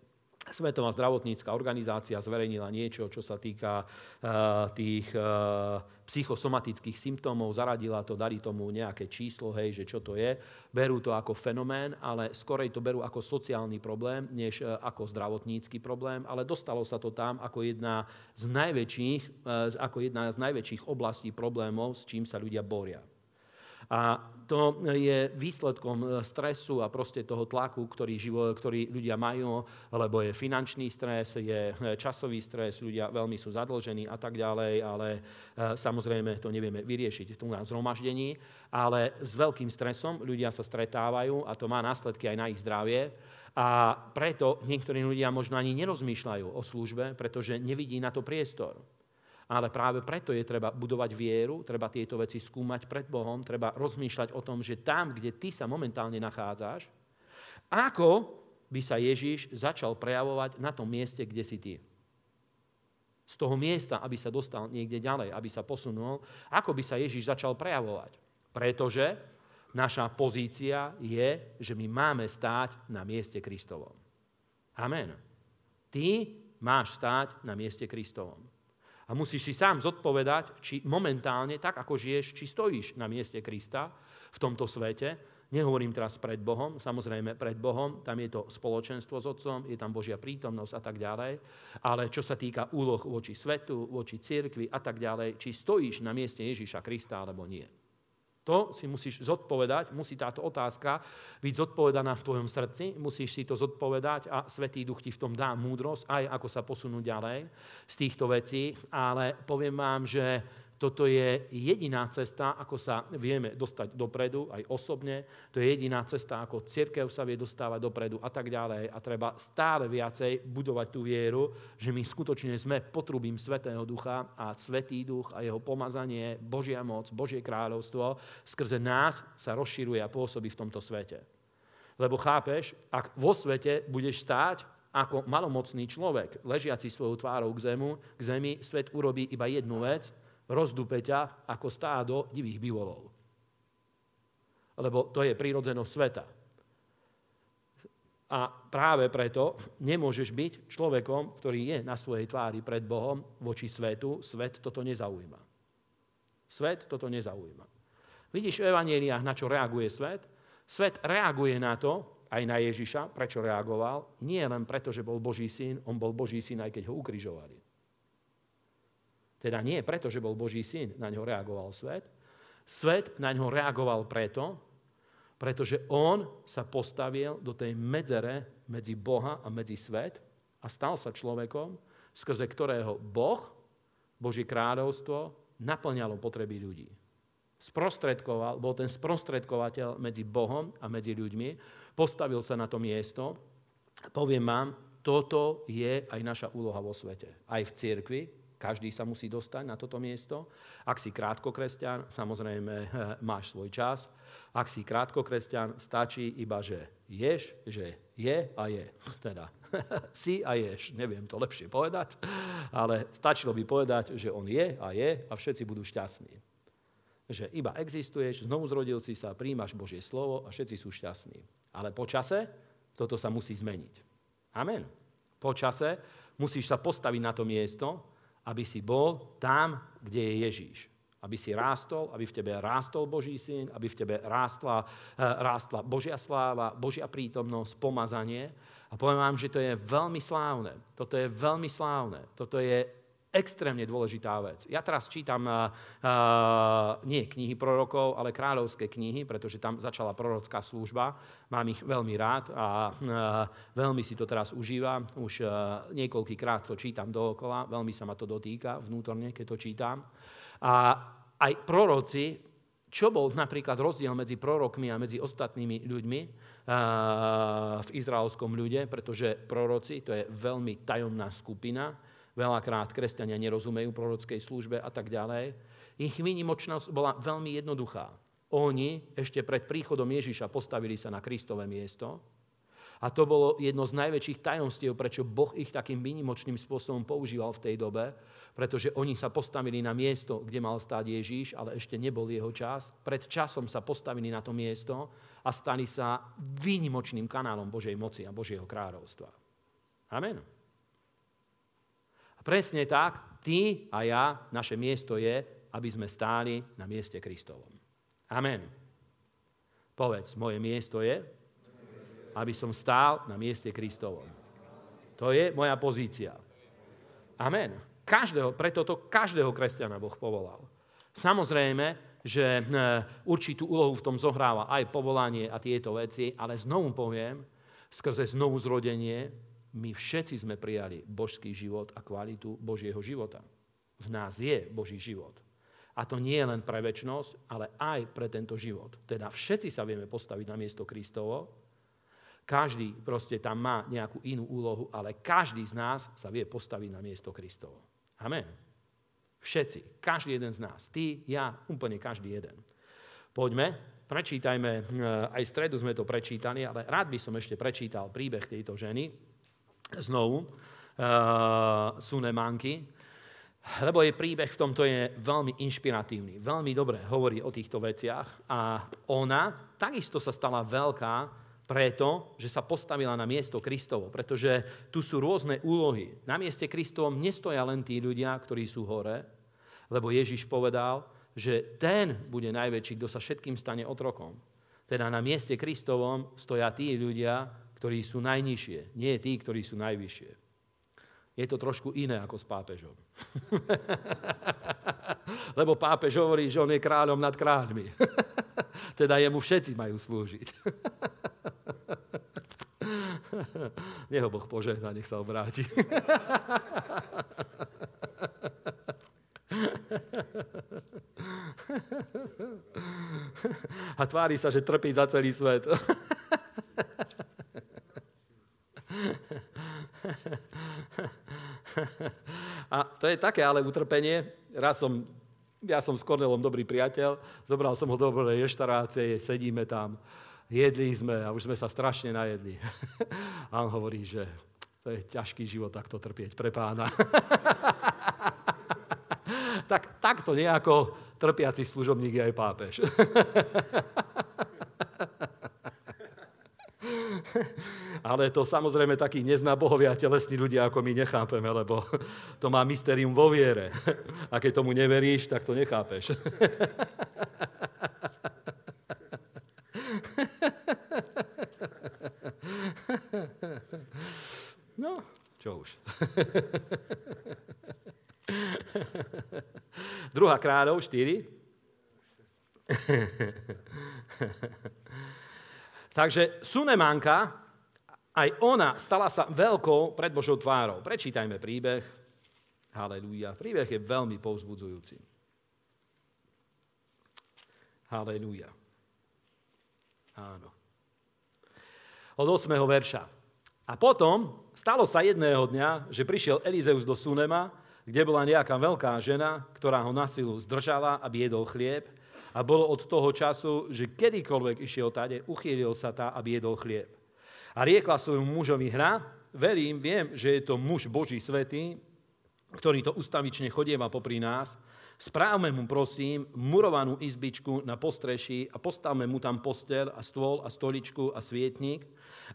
Svetová zdravotnícka organizácia zverejnila niečo, čo sa týka uh, tých uh, psychosomatických symptómov, zaradila to, dali tomu nejaké číslo, hej, že čo to je. Berú to ako fenomén, ale skorej to berú ako sociálny problém, než uh, ako zdravotnícky problém, ale dostalo sa to tam ako jedna z najväčších, ako jedna z najväčších oblastí problémov, s čím sa ľudia boria. A to je výsledkom e, stresu a proste toho tlaku, ktorý, živo, ktorý ľudia majú, lebo je finančný stres, je e, časový stres, ľudia veľmi sú zadlžení a tak ďalej, ale e, samozrejme to nevieme vyriešiť tu na zhromaždení, ale s veľkým stresom ľudia sa stretávajú a to má následky aj na ich zdravie. A preto niektorí ľudia možno ani nerozmýšľajú o službe, pretože nevidí na to priestor. Ale práve preto je treba budovať vieru, treba tieto veci skúmať pred Bohom, treba rozmýšľať o tom, že tam, kde ty sa momentálne nachádzaš, ako by sa Ježiš začal prejavovať na tom mieste, kde si ty. Z toho miesta, aby sa dostal niekde ďalej, aby sa posunul, ako by sa Ježiš začal prejavovať. Pretože naša pozícia je, že my máme stáť na mieste Kristovom. Amen. Ty máš stáť na mieste Kristovom. A musíš si sám zodpovedať, či momentálne, tak ako žiješ, či stojíš na mieste Krista v tomto svete. Nehovorím teraz pred Bohom, samozrejme pred Bohom, tam je to spoločenstvo s Otcom, je tam Božia prítomnosť a tak ďalej, ale čo sa týka úloh voči svetu, voči cirkvi a tak ďalej, či stojíš na mieste Ježíša Krista alebo nie. To si musíš zodpovedať, musí táto otázka byť zodpovedaná v tvojom srdci, musíš si to zodpovedať a Svetý Duch ti v tom dá múdrosť, aj ako sa posunúť ďalej z týchto vecí, ale poviem vám, že toto je jediná cesta, ako sa vieme dostať dopredu, aj osobne. To je jediná cesta, ako církev sa vie dostávať dopredu a tak ďalej. A treba stále viacej budovať tú vieru, že my skutočne sme potrubím Svetého Ducha a Svetý Duch a jeho pomazanie, Božia moc, Božie kráľovstvo skrze nás sa rozširuje a pôsobí v tomto svete. Lebo chápeš, ak vo svete budeš stáť ako malomocný človek, ležiaci svojou tvárou k, zemu, k zemi, svet urobí iba jednu vec – rozdupe ťa ako stádo divých bivolov. Lebo to je prírodzenosť sveta. A práve preto nemôžeš byť človekom, ktorý je na svojej tvári pred Bohom voči svetu. Svet toto nezaujíma. Svet toto nezaujíma. Vidíš v evaneliách, na čo reaguje svet? Svet reaguje na to, aj na Ježiša, prečo reagoval, nie len preto, že bol Boží syn, on bol Boží syn, aj keď ho ukrižovali. Teda nie preto, že bol Boží syn, na ňo reagoval svet. Svet na ňo reagoval preto, pretože on sa postavil do tej medzere medzi Boha a medzi svet a stal sa človekom, skrze ktorého Boh, Božie kráľovstvo, naplňalo potreby ľudí. Sprostredkoval, bol ten sprostredkovateľ medzi Bohom a medzi ľuďmi, postavil sa na to miesto. Poviem vám, toto je aj naša úloha vo svete. Aj v cirkvi, každý sa musí dostať na toto miesto. Ak si krátko samozrejme eh, máš svoj čas. Ak si krátko kresťan, stačí iba, že ješ, že je a je. Teda si a ješ. Neviem to lepšie povedať, ale stačilo by povedať, že on je a je a všetci budú šťastní. Že iba existuješ, znovu zrodil si sa, príjmaš Božie slovo a všetci sú šťastní. Ale po čase toto sa musí zmeniť. Amen. Po čase musíš sa postaviť na to miesto, aby si bol tam, kde je Ježíš. Aby si rástol, aby v tebe rástol Boží syn, aby v tebe rástla, eh, rástla Božia sláva, Božia prítomnosť, pomazanie. A poviem vám, že to je veľmi slávne. Toto je veľmi slávne. Toto je extrémne dôležitá vec. Ja teraz čítam uh, nie knihy prorokov, ale kráľovské knihy, pretože tam začala prorocká služba. Mám ich veľmi rád a uh, veľmi si to teraz užívam. Už uh, niekoľkýkrát to čítam dookola, veľmi sa ma to dotýka vnútorne, keď to čítam. A aj proroci, čo bol napríklad rozdiel medzi prorokmi a medzi ostatnými ľuďmi v izraelskom ľude, pretože proroci to je veľmi tajomná skupina, Veľakrát kresťania nerozumejú prorockej službe a tak ďalej. Ich výnimočnosť bola veľmi jednoduchá. Oni ešte pred príchodom Ježiša postavili sa na Kristové miesto a to bolo jedno z najväčších tajomstiev, prečo Boh ich takým výnimočným spôsobom používal v tej dobe, pretože oni sa postavili na miesto, kde mal stáť Ježíš, ale ešte nebol jeho čas. Pred časom sa postavili na to miesto a stali sa výnimočným kanálom Božej moci a Božieho kráľovstva. Amen. A presne tak, ty a ja, naše miesto je, aby sme stáli na mieste Kristovom. Amen. Povedz, moje miesto je, aby som stál na mieste Kristovom. To je moja pozícia. Amen. Každého, preto to každého kresťana Boh povolal. Samozrejme, že určitú úlohu v tom zohráva aj povolanie a tieto veci, ale znovu poviem, skrze znovu zrodenie, my všetci sme prijali božský život a kvalitu Božieho života. V nás je Boží život. A to nie je len pre väčnosť, ale aj pre tento život. Teda všetci sa vieme postaviť na miesto Kristovo, každý proste tam má nejakú inú úlohu, ale každý z nás sa vie postaviť na miesto Kristovo. Amen. Všetci, každý jeden z nás. Ty, ja, úplne každý jeden. Poďme, prečítajme, eh, aj v stredu sme to prečítali, ale rád by som ešte prečítal príbeh tejto ženy. Znovu, uh, Sunemanky, lebo jej príbeh v tomto je veľmi inšpiratívny, veľmi dobre hovorí o týchto veciach a ona takisto sa stala veľká preto, že sa postavila na miesto Kristovo, pretože tu sú rôzne úlohy. Na mieste Kristovom nestoja len tí ľudia, ktorí sú hore, lebo Ježiš povedal, že ten bude najväčší, kto sa všetkým stane otrokom. Teda na mieste Kristovom stoja tí ľudia, ktorí sú najnižšie, nie tí, ktorí sú najvyššie je to trošku iné ako s pápežom. Lebo pápež hovorí, že on je kráľom nad kráľmi. teda jemu všetci majú slúžiť. nech ho Boh požehná, nech sa obráti. A tvári sa, že trpí za celý svet. A to je také ale utrpenie. Raz som, ja som s Kornelom dobrý priateľ, zobral som ho do dobrej reštaurácie, sedíme tam, jedli sme a už sme sa strašne najedli. A on hovorí, že to je ťažký život takto trpieť pre pána. tak takto nejako trpiaci služobník je aj pápež. Ale to samozrejme takí neznábohovia telesní ľudia, ako my nechápeme, lebo to má mysterium vo viere. A keď tomu neveríš, tak to nechápeš. No, čo už. Druhá kráľov, 4. Takže Sunemanka, aj ona stala sa veľkou pred Božou tvárou. Prečítajme príbeh. Halelúja. Príbeh je veľmi povzbudzujúci. Halelúja. Áno. Od 8. verša. A potom stalo sa jedného dňa, že prišiel Elizeus do Sunema, kde bola nejaká veľká žena, ktorá ho na silu zdržala, aby jedol chlieb a bolo od toho času, že kedykoľvek išiel tade, uchýlil sa tá, aby jedol chlieb. A riekla svojmu mužovi hra, verím, viem, že je to muž Boží svetý, ktorý to ustavične chodieva popri nás, správme mu, prosím, murovanú izbičku na postreši a postavme mu tam postel a stôl a stoličku a svietnik,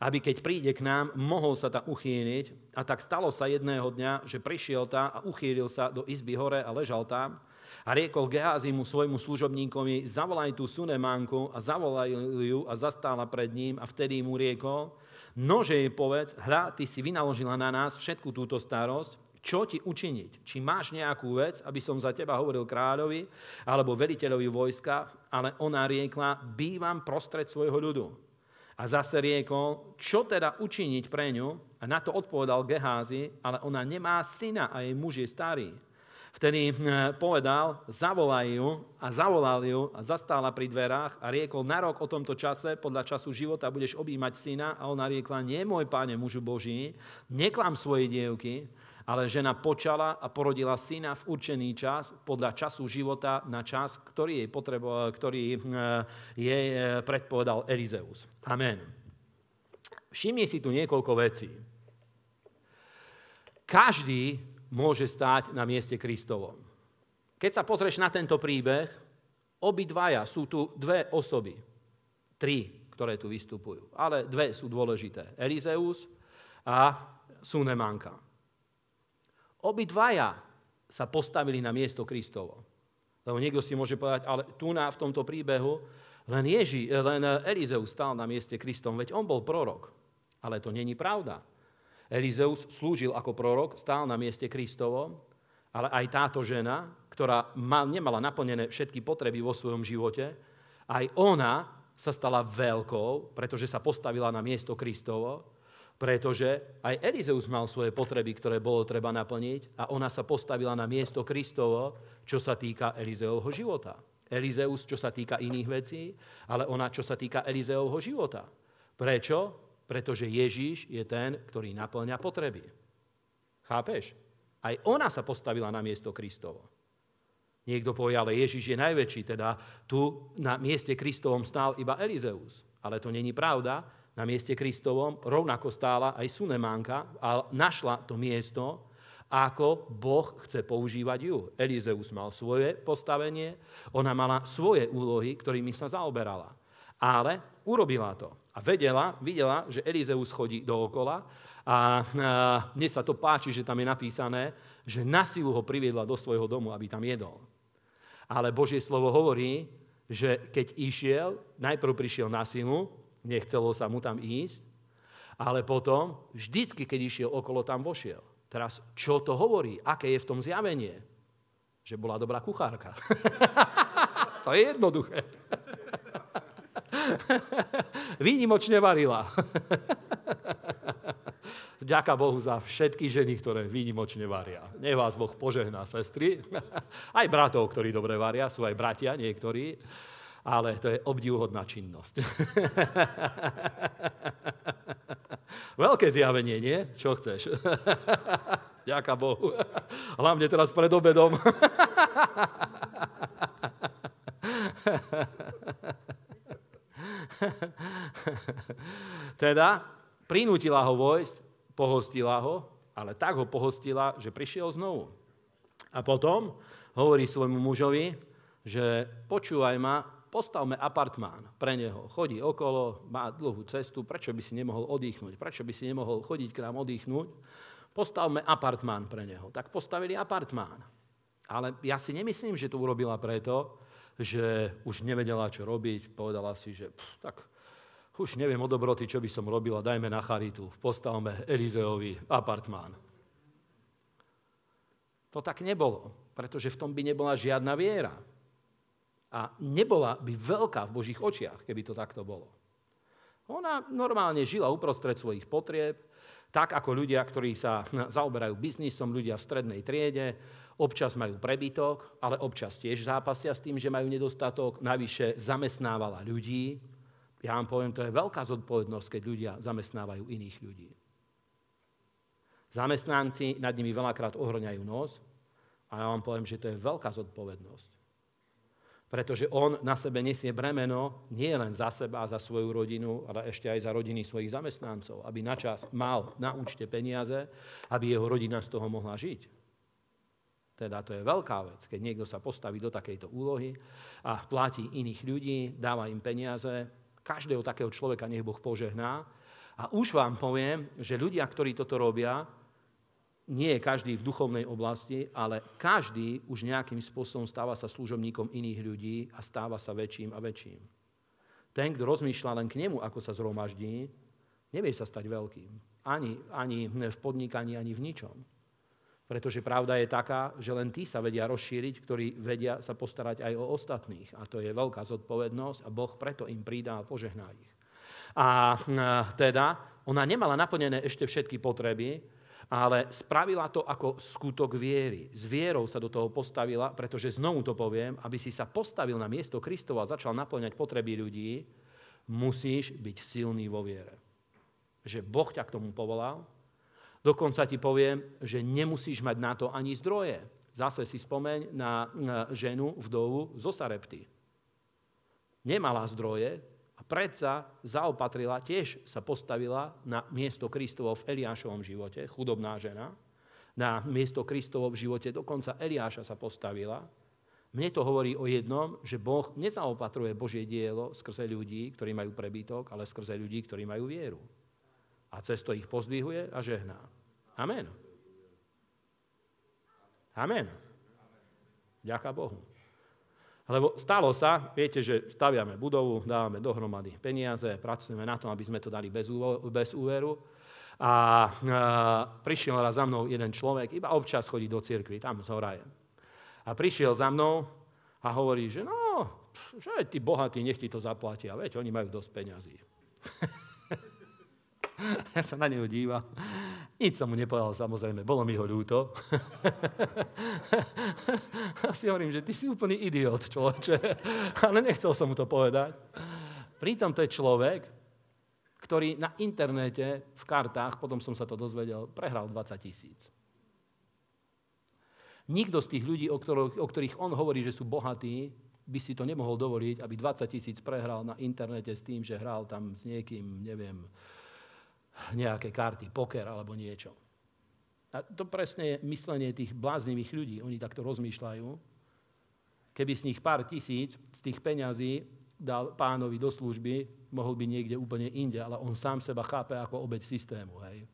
aby keď príde k nám, mohol sa tam uchýliť. A tak stalo sa jedného dňa, že prišiel tá a uchýlil sa do izby hore a ležal tam. A riekol Gehazimu svojmu služobníkovi, zavolaj tú Sunemánku a zavolaj ju a zastála pred ním a vtedy mu riekol, nože jej povedz, hra, ty si vynaložila na nás všetku túto starosť, čo ti učiniť? Či máš nejakú vec, aby som za teba hovoril kráľovi alebo veliteľovi vojska, ale ona riekla, bývam prostred svojho ľudu. A zase riekol, čo teda učiniť pre ňu? A na to odpovedal Geházi, ale ona nemá syna a jej muž je starý. Vtedy hm, povedal, zavolaj ju a zavolal ju a zastála pri dverách a riekol, na rok o tomto čase, podľa času života, budeš objímať syna. A ona riekla, nie môj páne mužu Boží, neklam svoje dievky, ale žena počala a porodila syna v určený čas, podľa času života na čas, ktorý jej, potrebo, ktorý hm, jej eh, predpovedal Elizeus. Amen. Všimni si tu niekoľko vecí. Každý môže stáť na mieste Kristovom. Keď sa pozrieš na tento príbeh, obidvaja sú tu dve osoby. Tri, ktoré tu vystupujú. Ale dve sú dôležité. Elizeus a Sunemanka. Obidvaja sa postavili na miesto Kristovo. Lebo niekto si môže povedať, ale tu na, v tomto príbehu len, Ježi, len Elizeus stal na mieste Kristom, veď on bol prorok. Ale to není pravda. Elizeus slúžil ako prorok, stál na mieste Kristovom, ale aj táto žena, ktorá nemala naplnené všetky potreby vo svojom živote, aj ona sa stala veľkou, pretože sa postavila na miesto Kristovo, pretože aj Elizeus mal svoje potreby, ktoré bolo treba naplniť a ona sa postavila na miesto Kristovo, čo sa týka Elizeovho života. Elizeus, čo sa týka iných vecí, ale ona, čo sa týka Elizeovho života. Prečo? Pretože Ježíš je ten, ktorý naplňa potreby. Chápeš? Aj ona sa postavila na miesto Kristovo. Niekto povie, ale Ježiš je najväčší, teda tu na mieste Kristovom stál iba Elizeus. Ale to není pravda. Na mieste Kristovom rovnako stála aj Sunemánka a našla to miesto, ako Boh chce používať ju. Elizeus mal svoje postavenie, ona mala svoje úlohy, ktorými sa zaoberala. Ale urobila to. A vedela, videla, že Elizeus chodí dookola a, a mne sa to páči, že tam je napísané, že na silu ho priviedla do svojho domu, aby tam jedol. Ale Božie slovo hovorí, že keď išiel, najprv prišiel na silu, nechcelo sa mu tam ísť, ale potom, vždycky, keď išiel okolo, tam vošiel. Teraz, čo to hovorí? Aké je v tom zjavenie? Že bola dobrá kuchárka. to je jednoduché. Výnimočne varila. Ďaká Bohu za všetky ženy, ktoré výnimočne varia. Nech vás Boh požehná, sestry. Aj bratov, ktorí dobre varia, sú aj bratia niektorí, ale to je obdivuhodná činnosť. Veľké zjavenie, nie? Čo chceš? Ďaká Bohu. Hlavne teraz pred obedom. teda, prinútila ho vojsť pohostila ho, ale tak ho pohostila, že prišiel znovu. A potom hovorí svojmu mužovi, že počúvaj ma, postavme apartmán pre neho. Chodí okolo, má dlhú cestu, prečo by si nemohol oddychnúť? Prečo by si nemohol chodiť k nám oddychnúť? Postavme apartmán pre neho. Tak postavili apartmán. Ale ja si nemyslím, že to urobila preto, že už nevedela, čo robiť. Povedala si, že pff, tak už neviem o dobroty, čo by som robila, dajme na charitu, postavme Elizeovi apartmán. To tak nebolo, pretože v tom by nebola žiadna viera. A nebola by veľká v Božích očiach, keby to takto bolo. Ona normálne žila uprostred svojich potrieb, tak ako ľudia, ktorí sa zaoberajú biznisom, ľudia v strednej triede, občas majú prebytok, ale občas tiež zápasia s tým, že majú nedostatok. Navyše zamestnávala ľudí, ja vám poviem, to je veľká zodpovednosť, keď ľudia zamestnávajú iných ľudí. Zamestnanci nad nimi veľakrát ohrňajú nos a ja vám poviem, že to je veľká zodpovednosť. Pretože on na sebe nesie bremeno nie len za seba za svoju rodinu, ale ešte aj za rodiny svojich zamestnancov, aby načas mal na účte peniaze, aby jeho rodina z toho mohla žiť. Teda to je veľká vec, keď niekto sa postaví do takejto úlohy a platí iných ľudí, dáva im peniaze, Každého takého človeka nech Boh požehná. A už vám poviem, že ľudia, ktorí toto robia, nie je každý v duchovnej oblasti, ale každý už nejakým spôsobom stáva sa služobníkom iných ľudí a stáva sa väčším a väčším. Ten, kto rozmýšľa len k nemu, ako sa zhromaždí, nevie sa stať veľkým. Ani, ani v podnikaní, ani v ničom. Pretože pravda je taká, že len tí sa vedia rozšíriť, ktorí vedia sa postarať aj o ostatných. A to je veľká zodpovednosť a Boh preto im pridá a požehná ich. A teda ona nemala naplnené ešte všetky potreby, ale spravila to ako skutok viery. S vierou sa do toho postavila, pretože znovu to poviem, aby si sa postavil na miesto Kristova a začal naplňať potreby ľudí, musíš byť silný vo viere. Že Boh ťa k tomu povolal, Dokonca ti poviem, že nemusíš mať na to ani zdroje. Zase si spomeň na ženu, vdovu zo Sarepty. Nemala zdroje a predsa zaopatrila, tiež sa postavila na miesto Kristovo v Eliášovom živote, chudobná žena, na miesto Kristovo v živote, dokonca Eliáša sa postavila. Mne to hovorí o jednom, že Boh nezaopatruje Božie dielo skrze ľudí, ktorí majú prebytok, ale skrze ľudí, ktorí majú vieru a cez to ich pozdvihuje a žehná. Amen. Amen. Ďaká Bohu. Lebo stalo sa, viete, že staviame budovu, dávame dohromady peniaze, pracujeme na tom, aby sme to dali bez, bez úveru. A, a prišiel raz za mnou jeden človek, iba občas chodí do cirkvi, tam z Horaje. A prišiel za mnou a hovorí, že no, že tí bohatí, nech ti to zaplatia, veď oni majú dosť peňazí. ja sa na neho díval. Nič som mu nepovedal, samozrejme, bolo mi ho ľúto. a si hovorím, že ty si úplný idiot, človeče. Ale nechcel som mu to povedať. Pritom to je človek, ktorý na internete, v kartách, potom som sa to dozvedel, prehral 20 tisíc. Nikto z tých ľudí, o ktorých, o ktorých on hovorí, že sú bohatí, by si to nemohol dovoliť, aby 20 tisíc prehral na internete s tým, že hral tam s niekým, neviem, nejaké karty, poker alebo niečo. A to presne je myslenie tých bláznivých ľudí. Oni takto rozmýšľajú. Keby z nich pár tisíc z tých peňazí dal pánovi do služby, mohol by niekde úplne inde, ale on sám seba chápe ako obeď systému. Hej.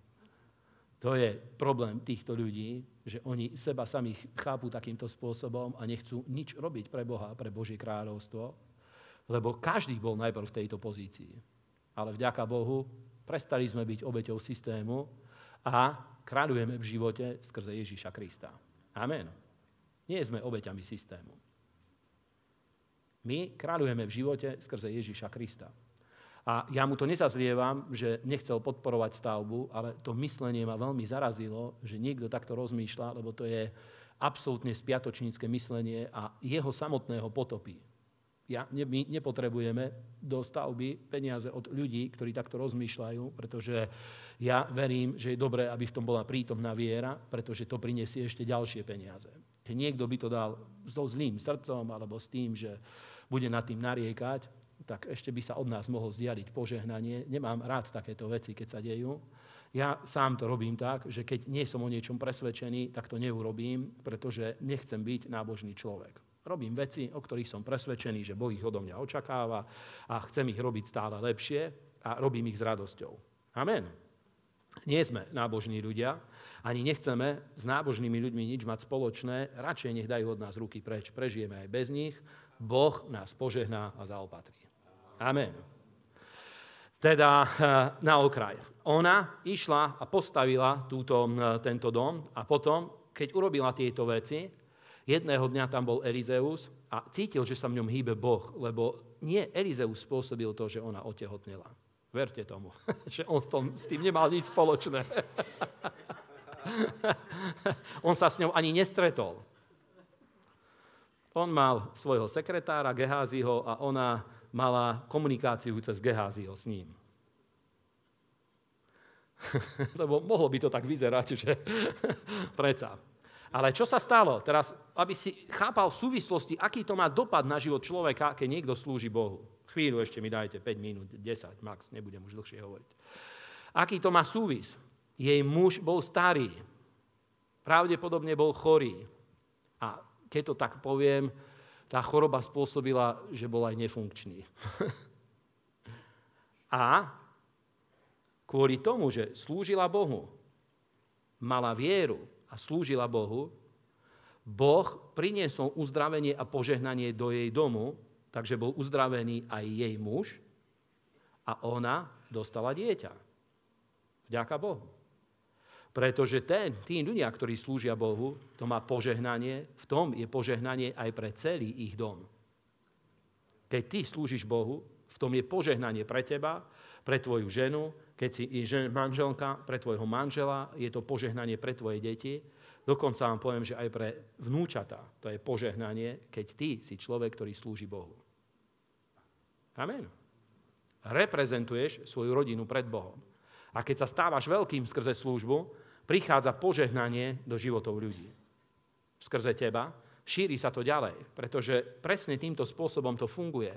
To je problém týchto ľudí, že oni seba samých chápu takýmto spôsobom a nechcú nič robiť pre Boha, pre Božie kráľovstvo, lebo každý bol najprv v tejto pozícii. Ale vďaka Bohu prestali sme byť obeťou systému a kráľujeme v živote skrze Ježíša Krista. Amen. Nie sme obeťami systému. My kráľujeme v živote skrze Ježíša Krista. A ja mu to nezazlievam, že nechcel podporovať stavbu, ale to myslenie ma veľmi zarazilo, že niekto takto rozmýšľa, lebo to je absolútne spiatočnícke myslenie a jeho samotného potopy. Ja, my nepotrebujeme do stavby peniaze od ľudí, ktorí takto rozmýšľajú, pretože ja verím, že je dobré, aby v tom bola prítomná viera, pretože to prinesie ešte ďalšie peniaze. Keď niekto by to dal s zlým srdcom alebo s tým, že bude nad tým nariekať, tak ešte by sa od nás mohol zdialiť požehnanie. Nemám rád takéto veci, keď sa dejú. Ja sám to robím tak, že keď nie som o niečom presvedčený, tak to neurobím, pretože nechcem byť nábožný človek. Robím veci, o ktorých som presvedčený, že Boh ich odo mňa očakáva a chcem ich robiť stále lepšie a robím ich s radosťou. Amen. Nie sme nábožní ľudia, ani nechceme s nábožnými ľuďmi nič mať spoločné, radšej nech dajú od nás ruky preč, prežijeme aj bez nich, Boh nás požehná a zaopatrí. Amen. Teda eh, na okraj. Ona išla a postavila túto, eh, tento dom a potom, keď urobila tieto veci, jedného dňa tam bol Elizeus a cítil, že sa v ňom hýbe Boh, lebo nie Elizeus spôsobil to, že ona otehotnela. Verte tomu, že on s tým nemal nič spoločné. on sa s ňou ani nestretol. On mal svojho sekretára Geháziho a ona mala komunikáciu cez Geháziho s ním. Lebo mohlo by to tak vyzerať, že predsa. Ale čo sa stalo? Teraz, aby si chápal v súvislosti, aký to má dopad na život človeka, keď niekto slúži Bohu. Chvíľu ešte mi dajte, 5 minút, 10 max, nebudem už dlhšie hovoriť. Aký to má súvis? Jej muž bol starý, pravdepodobne bol chorý. A keď to tak poviem, tá choroba spôsobila, že bol aj nefunkčný. a kvôli tomu, že slúžila Bohu, mala vieru a slúžila Bohu, Boh priniesol uzdravenie a požehnanie do jej domu, takže bol uzdravený aj jej muž a ona dostala dieťa. Vďaka Bohu. Pretože ten, tí ľudia, ktorí slúžia Bohu, to má požehnanie, v tom je požehnanie aj pre celý ich dom. Keď ty slúžiš Bohu, v tom je požehnanie pre teba, pre tvoju ženu, keď si manželka, pre tvojho manžela, je to požehnanie pre tvoje deti. Dokonca vám poviem, že aj pre vnúčata to je požehnanie, keď ty si človek, ktorý slúži Bohu. Amen. Reprezentuješ svoju rodinu pred Bohom. A keď sa stávaš veľkým skrze službu, prichádza požehnanie do životov ľudí. Skrze teba šíri sa to ďalej, pretože presne týmto spôsobom to funguje.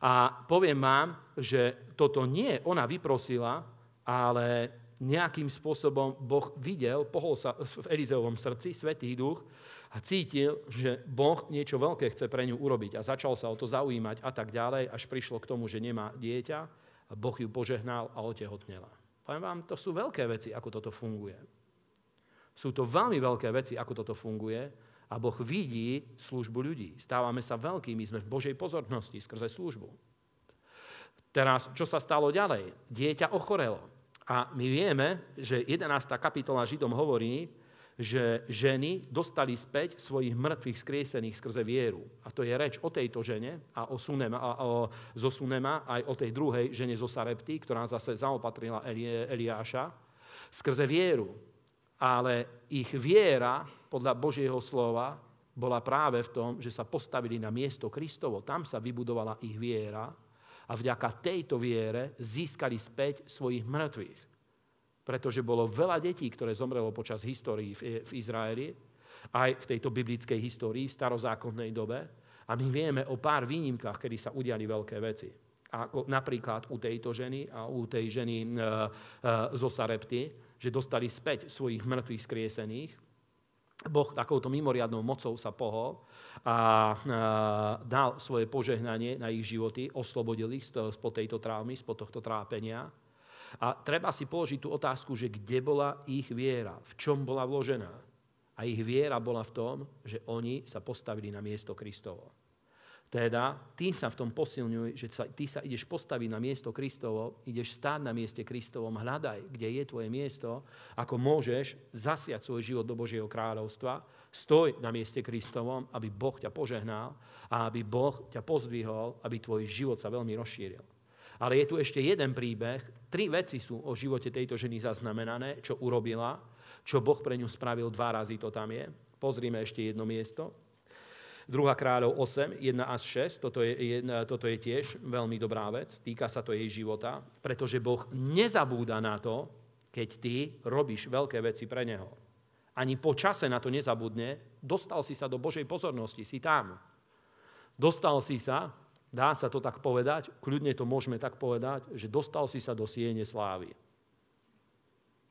A poviem vám, že toto nie ona vyprosila, ale nejakým spôsobom Boh videl, pohol sa v Elizeovom srdci, Svetý duch, a cítil, že Boh niečo veľké chce pre ňu urobiť a začal sa o to zaujímať a tak ďalej, až prišlo k tomu, že nemá dieťa a Boh ju požehnal a otehotnela. Poviem vám, to sú veľké veci, ako toto funguje. Sú to veľmi veľké veci, ako toto funguje a Boh vidí službu ľudí. Stávame sa veľkými, sme v Božej pozornosti skrze službu. Teraz, čo sa stalo ďalej? Dieťa ochorelo. A my vieme, že 11. kapitola Židom hovorí, že ženy dostali späť svojich mŕtvych skriesených skrze vieru. A to je reč o tejto žene a o, Sunema, a o zo Sunema, aj o tej druhej žene zo Sarepty, ktorá zase zaopatrila Eli, Eliáša, skrze vieru. Ale ich viera, podľa Božieho slova, bola práve v tom, že sa postavili na miesto Kristovo. Tam sa vybudovala ich viera a vďaka tejto viere získali späť svojich mŕtvych pretože bolo veľa detí, ktoré zomrelo počas histórii v Izraeli, aj v tejto biblickej histórii, v starozákonnej dobe. A my vieme o pár výnimkách, kedy sa udiali veľké veci. Ako napríklad u tejto ženy a u tej ženy e, e, zo Sarepty, že dostali späť svojich mŕtvych skriesených. Boh takouto mimoriadnou mocou sa pohol a dal svoje požehnanie na ich životy, oslobodil ich spod tejto traumy, spod tohto trápenia. A treba si položiť tú otázku, že kde bola ich viera, v čom bola vložená. A ich viera bola v tom, že oni sa postavili na miesto Kristovo. Teda ty sa v tom posilňuj, že ty sa ideš postaviť na miesto Kristovo, ideš stáť na mieste Kristovom, hľadaj, kde je tvoje miesto, ako môžeš zasiať svoj život do Božieho kráľovstva, stoj na mieste Kristovom, aby Boh ťa požehnal a aby Boh ťa pozdvihol, aby tvoj život sa veľmi rozšíril. Ale je tu ešte jeden príbeh. Tri veci sú o živote tejto ženy zaznamenané, čo urobila, čo Boh pre ňu spravil, dva razy to tam je. Pozrime ešte jedno miesto. 2. kráľov 8, 1 až 6, toto je, jedna, toto je tiež veľmi dobrá vec, týka sa to jej života, pretože Boh nezabúda na to, keď ty robíš veľké veci pre Neho. Ani po čase na to nezabudne, dostal si sa do Božej pozornosti, si tam. Dostal si sa dá sa to tak povedať, kľudne to môžeme tak povedať, že dostal si sa do siene slávy.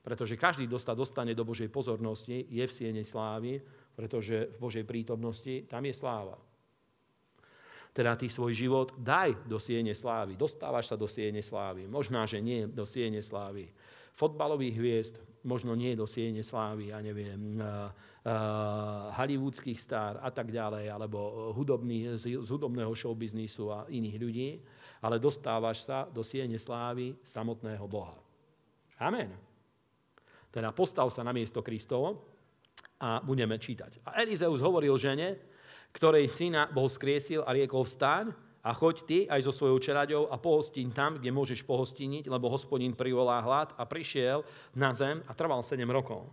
Pretože každý, kto dostane do Božej pozornosti, je v siene slávy, pretože v Božej prítomnosti tam je sláva. Teda ty svoj život daj do siene slávy. Dostávaš sa do siene slávy. Možná, že nie do siene slávy. Fotbalových hviezd, možno nie do siene slávy, ja neviem, uh, hollywoodských star a tak ďalej, alebo hudobný, z, z hudobného showbiznisu a iných ľudí, ale dostávaš sa do siene slávy samotného Boha. Amen. Teda postav sa na miesto Kristovo a budeme čítať. A Elizeus hovoril žene, ktorej syna bol skriesil a riekol vstaň a choď ty aj so svojou čeraďou a pohostín tam, kde môžeš pohostiniť, lebo hospodín privolá hlad a prišiel na zem a trval 7 rokov.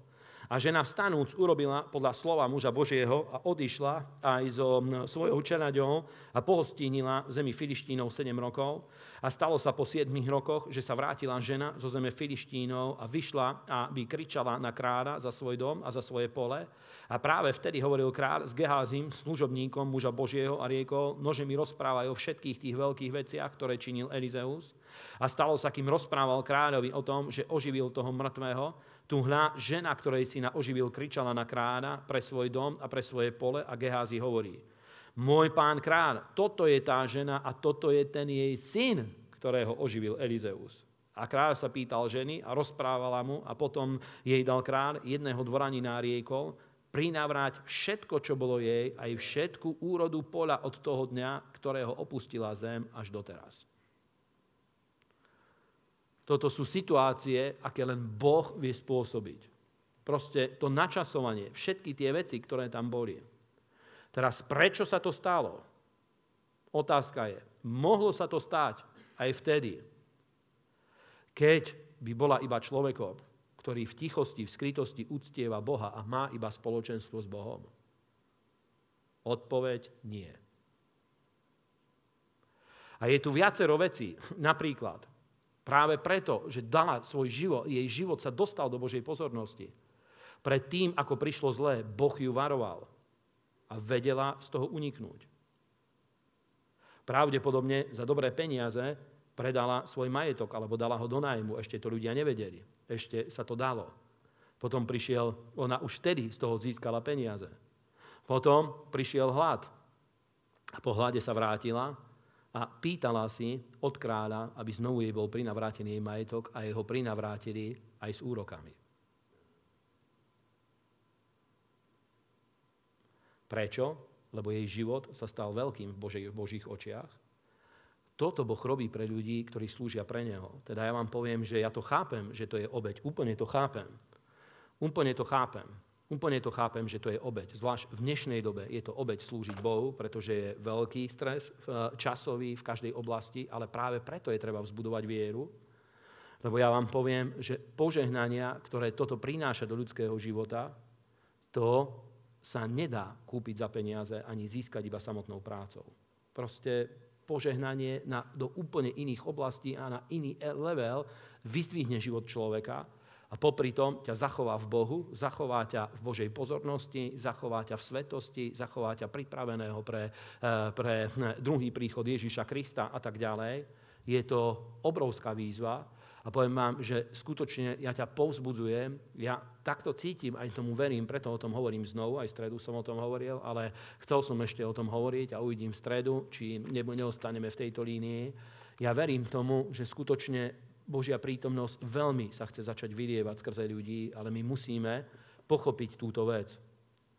A žena vstanúc urobila podľa slova muža Božieho a odišla aj so svojou čenaďou a pohostínila v zemi Filištínov 7 rokov. A stalo sa po 7 rokoch, že sa vrátila žena zo zeme Filištínov a vyšla a by kričala na kráľa za svoj dom a za svoje pole. A práve vtedy hovoril kráľ s Geházim, služobníkom muža Božieho a riekol, nože mi rozprávaj o všetkých tých veľkých veciach, ktoré činil Elizeus. A stalo sa, kým rozprával kráľovi o tom, že oživil toho mŕtvého, tu hľa žena, ktorej si na oživil, kričala na kráľa pre svoj dom a pre svoje pole a Geházi hovorí, môj pán kráľ, toto je tá žena a toto je ten jej syn, ktorého oživil Elizeus. A kráľ sa pýtal ženy a rozprávala mu a potom jej dal kráľ jedného dvoranina riekol, prinavráť všetko, čo bolo jej, aj všetku úrodu pola od toho dňa, ktorého opustila zem až doteraz. Toto sú situácie, aké len Boh vie spôsobiť. Proste to načasovanie, všetky tie veci, ktoré tam boli. Teraz, prečo sa to stalo? Otázka je, mohlo sa to stať aj vtedy, keď by bola iba človekom, ktorý v tichosti, v skrytosti uctieva Boha a má iba spoločenstvo s Bohom? Odpoveď nie. A je tu viacero vecí. Napríklad, Práve preto, že dala svoj život, jej život sa dostal do Božej pozornosti. Pred tým, ako prišlo zlé, Boh ju varoval a vedela z toho uniknúť. Pravdepodobne za dobré peniaze predala svoj majetok alebo dala ho do nájmu. Ešte to ľudia nevedeli. Ešte sa to dalo. Potom prišiel, ona už vtedy z toho získala peniaze. Potom prišiel hlad. A po hlade sa vrátila a pýtala si od kráľa, aby znovu jej bol prinavrátený jej majetok a jeho prinavrátili aj s úrokami. Prečo? Lebo jej život sa stal veľkým v, Božích, očiach. Toto Boh robí pre ľudí, ktorí slúžia pre Neho. Teda ja vám poviem, že ja to chápem, že to je obeď. Úplne to chápem. Úplne to chápem. Úplne to chápem, že to je obeď. Zvlášť v dnešnej dobe je to obeď slúžiť Bohu, pretože je veľký stres časový v každej oblasti, ale práve preto je treba vzbudovať vieru. Lebo ja vám poviem, že požehnania, ktoré toto prináša do ľudského života, to sa nedá kúpiť za peniaze ani získať iba samotnou prácou. Proste požehnanie na, do úplne iných oblastí a na iný level vyzdvihne život človeka a popri tom ťa zachová v Bohu, zachová ťa v Božej pozornosti, zachová ťa v svetosti, zachová ťa pripraveného pre, eh, pre druhý príchod Ježíša Krista a tak ďalej. Je to obrovská výzva a poviem vám, že skutočne ja ťa povzbudzujem, ja takto cítim, aj tomu verím, preto o tom hovorím znovu, aj v stredu som o tom hovoril, ale chcel som ešte o tom hovoriť a uvidím v stredu, či neostaneme v tejto línii. Ja verím tomu, že skutočne Božia prítomnosť veľmi sa chce začať vylievať skrze ľudí, ale my musíme pochopiť túto vec.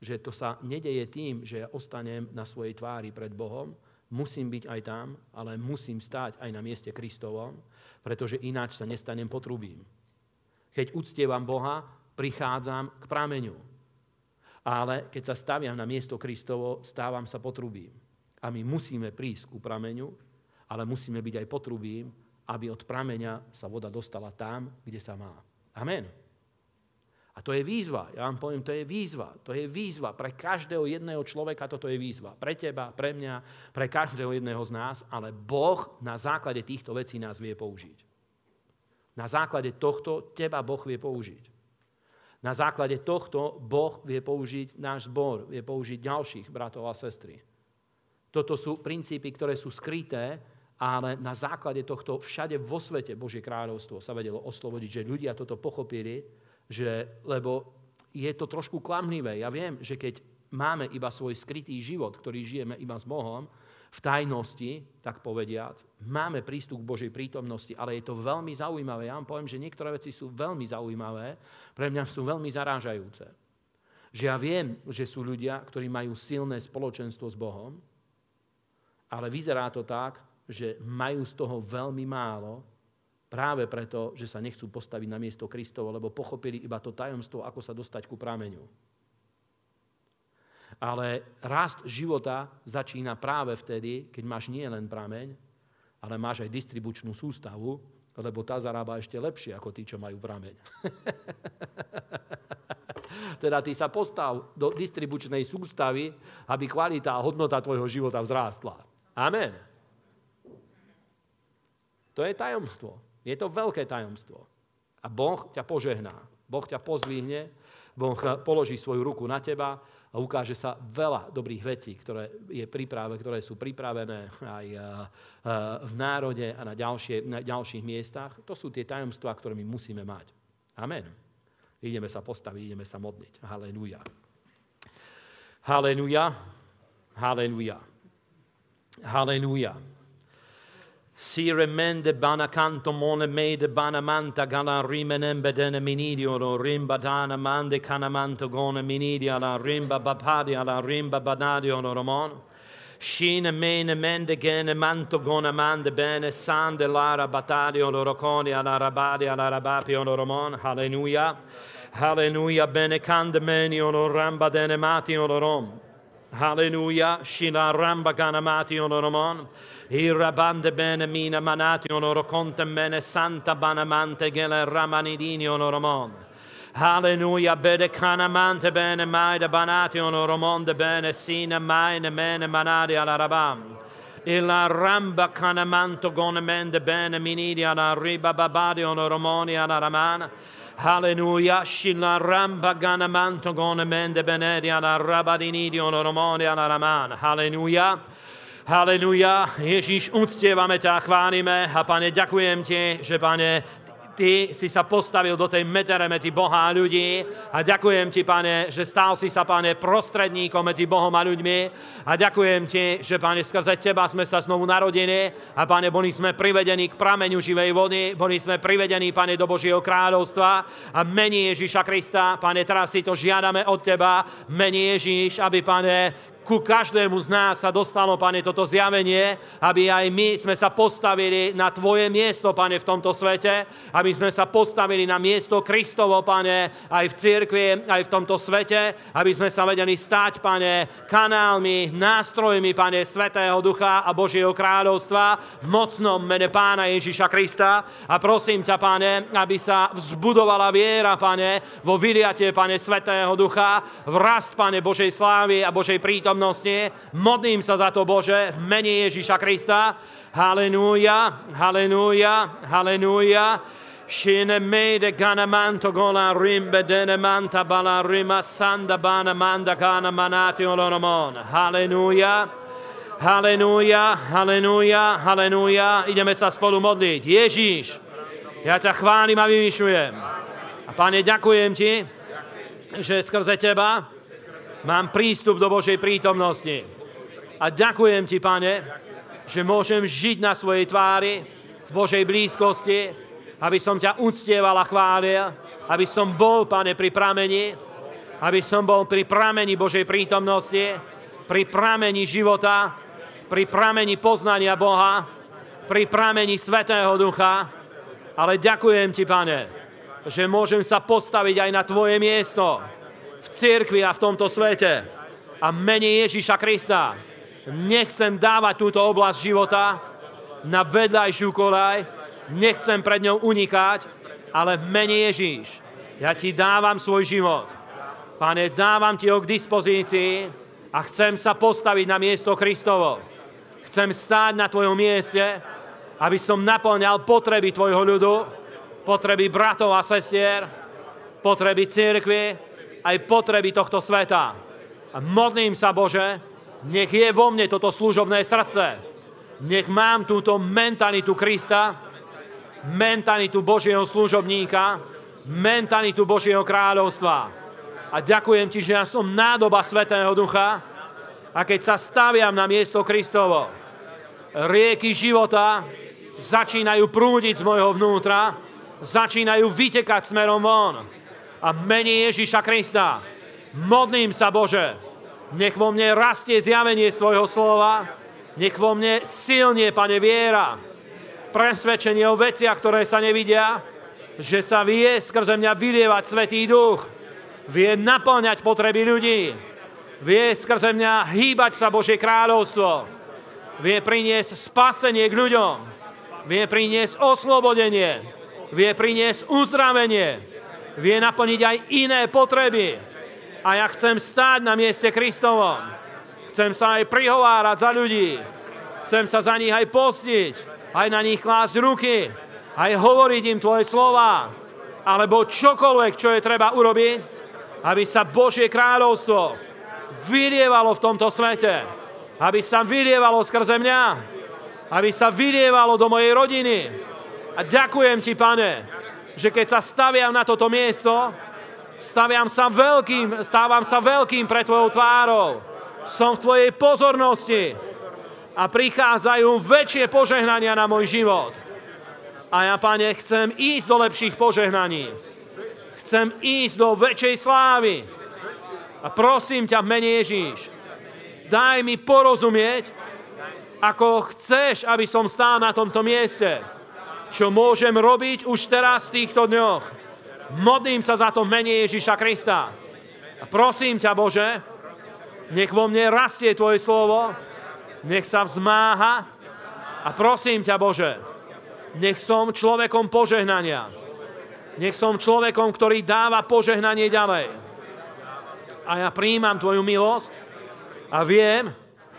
Že to sa nedeje tým, že ja ostanem na svojej tvári pred Bohom, musím byť aj tam, ale musím stáť aj na mieste Kristovom, pretože ináč sa nestanem potrubím. Keď uctievam Boha, prichádzam k prameňu. Ale keď sa staviam na miesto Kristovo, stávam sa potrubím. A my musíme prísť ku prameňu, ale musíme byť aj potrubím, aby od prameňa sa voda dostala tam, kde sa má. Amen. A to je výzva. Ja vám poviem, to je výzva. To je výzva pre každého jedného človeka, toto je výzva. Pre teba, pre mňa, pre každého jedného z nás, ale Boh na základe týchto vecí nás vie použiť. Na základe tohto teba Boh vie použiť. Na základe tohto Boh vie použiť náš zbor, vie použiť ďalších bratov a sestry. Toto sú princípy, ktoré sú skryté ale na základe tohto všade vo svete Božie kráľovstvo sa vedelo oslobodiť, že ľudia toto pochopili, že, lebo je to trošku klamlivé. Ja viem, že keď máme iba svoj skrytý život, ktorý žijeme iba s Bohom, v tajnosti, tak povediať, máme prístup k Božej prítomnosti, ale je to veľmi zaujímavé. Ja vám poviem, že niektoré veci sú veľmi zaujímavé, pre mňa sú veľmi zarážajúce. Že ja viem, že sú ľudia, ktorí majú silné spoločenstvo s Bohom, ale vyzerá to tak, že majú z toho veľmi málo, práve preto, že sa nechcú postaviť na miesto Kristovo, lebo pochopili iba to tajomstvo, ako sa dostať ku prameňu. Ale rast života začína práve vtedy, keď máš nie len prameň, ale máš aj distribučnú sústavu, lebo tá zarába ešte lepšie ako tí, čo majú prameň. teda ty sa postav do distribučnej sústavy, aby kvalita a hodnota tvojho života vzrástla. Amen. To je tajomstvo. Je to veľké tajomstvo. A Boh ťa požehná. Boh ťa pozvihne, Boh položí svoju ruku na teba a ukáže sa veľa dobrých vecí, ktoré, je príprave, ktoré sú pripravené aj eh, eh, v národe a na, ďalšie, na ďalších miestach. To sú tie tajomstvá, ktoré my musíme mať. Amen. Ideme sa postaviť, ideme sa modliť. Halelúja. Halelúja. Halelúja. Halelúja. Si remende bana canto mone mede bana manta gala rimenem bedene minidio lo rimba dana mande canamanto gone minidia la rimba bapadia la rimba banadio lo romon. Scine mene mende gene manto gona mande bene sande lara batadio lo roconi alla rabadia la rabapio lo romon. Alleluia. Alleluia bene cande menio lo ramba dene matio lo rom. Alleluia. Scila ramba canamati lo romon. Irrabande bene mina manati onoro conte mene santa banamante gele ramanidini onoromon. Alleluia, bede canamante bene mai de banati onoromonde bene sina mai ne mene manari alla rabam. Il ramba canamanto gonemende bene minidi alla riba babadi onoromoni alla ramana. Alleluia, shilla ramba ganamanto gonemende benedi alla rabadinidi onoromoni alla ramana. Alleluia. Haleluja, Ježiš, uctievame ťa, chválime a Pane, ďakujem Ti, že Pane, Ty si sa postavil do tej metere medzi Boha a ľudí. A ďakujem Ti, Pane, že stál si sa, Pane, prostredníkom medzi Bohom a ľuďmi. A ďakujem Ti, že, Pane, skrze Teba sme sa znovu narodili. A, Pane, boli sme privedení k prameňu živej vody, boli sme privedení, Pane, do Božieho kráľovstva. A mení Ježíša Krista, Pane, teraz si to žiadame od Teba, mení Ježíš, aby, Pane, ku každému z nás sa dostalo, Pane, toto zjavenie, aby aj my sme sa postavili na Tvoje miesto, Pane, v tomto svete, aby sme sa postavili na miesto Kristovo, Pane, aj v cirkvi, aj v tomto svete, aby sme sa vedeli stať, Pane, kanálmi, nástrojmi, Pane, Svetého Ducha a Božieho kráľovstva v mocnom mene Pána Ježíša Krista. A prosím ťa, Pane, aby sa vzbudovala viera, Pane, vo vyliatie, Pane, Svetého Ducha, v rast, Pane, Božej slávy a Božej prítomnosti. Modlím sa za to, Bože, v mene Ježíša Krista. Halleluja, halleluja, halleluja. Shine mede gana manto gola rimbe dene manta bala rima sanda bana manda gana manati olonomon. Halleluja. Halleluja, halleluja, halleluja. Ideme sa spolu modliť. Ježíš, ja ťa chválim a vyvyšujem. A Pane, ďakujem Ti, že skrze Teba mám prístup do Božej prítomnosti. A ďakujem Ti, Pane, že môžem žiť na svojej tvári v Božej blízkosti, aby som ťa uctieval a chválil, aby som bol, Pane, pri pramení, aby som bol pri pramení Božej prítomnosti, pri pramení života, pri pramení poznania Boha, pri pramení Svetého Ducha, ale ďakujem Ti, Pane, že môžem sa postaviť aj na Tvoje miesto v cirkvi a v tomto svete. A mene Ježíša Krista nechcem dávať túto oblasť života na vedľajšiu kolaj, nechcem pred ňou unikať, ale v Ježíš ja Ti dávam svoj život. Pane, dávam Ti ho k dispozícii a chcem sa postaviť na miesto Kristovo Chcem stáť na tvojom mieste, aby som naplňal potreby tvojho ľudu, potreby bratov a sestier, potreby církvy, aj potreby tohto sveta. A modlím sa, Bože, nech je vo mne toto služobné srdce. Nech mám túto mentalitu Krista, mentalitu Božieho služobníka, mentalitu Božieho kráľovstva. A ďakujem Ti, že ja som nádoba Svetého Ducha a keď sa staviam na miesto Kristovo, rieky života začínajú prúdiť z môjho vnútra, začínajú vytekať smerom von. A mení Ježíša Krista. Modlím sa, Bože, nech vo mne rastie zjavenie z Tvojho slova, nech vo mne silnie, Pane, viera, presvedčenie o veciach, ktoré sa nevidia, že sa vie skrze mňa vylievať Svetý Duch, vie naplňať potreby ľudí, vie skrze mňa hýbať sa Božie kráľovstvo, vie priniesť spasenie k ľuďom, vie priniesť oslobodenie, vie priniesť uzdravenie, vie naplniť aj iné potreby. A ja chcem stáť na mieste Kristovom. Chcem sa aj prihovárať za ľudí. Chcem sa za nich aj postiť, aj na nich klásť ruky, aj hovoriť im tvoje slova, alebo čokoľvek, čo je treba urobiť, aby sa Božie kráľovstvo vylievalo v tomto svete aby sa vylievalo skrze mňa, aby sa vylievalo do mojej rodiny. A ďakujem ti, pane, že keď sa staviam na toto miesto, staviam sa veľkým, stávam sa veľkým pre tvojou tvárou. Som v tvojej pozornosti a prichádzajú väčšie požehnania na môj život. A ja, pane, chcem ísť do lepších požehnaní. Chcem ísť do väčšej slávy. A prosím ťa mene Ježíš, daj mi porozumieť, ako chceš, aby som stál na tomto mieste. Čo môžem robiť už teraz v týchto dňoch. Modlím sa za to mene Ježíša Krista. A prosím ťa, Bože, nech vo mne rastie Tvoje slovo, nech sa vzmáha a prosím ťa, Bože, nech som človekom požehnania. Nech som človekom, ktorý dáva požehnanie ďalej. A ja príjmam Tvoju milosť a viem,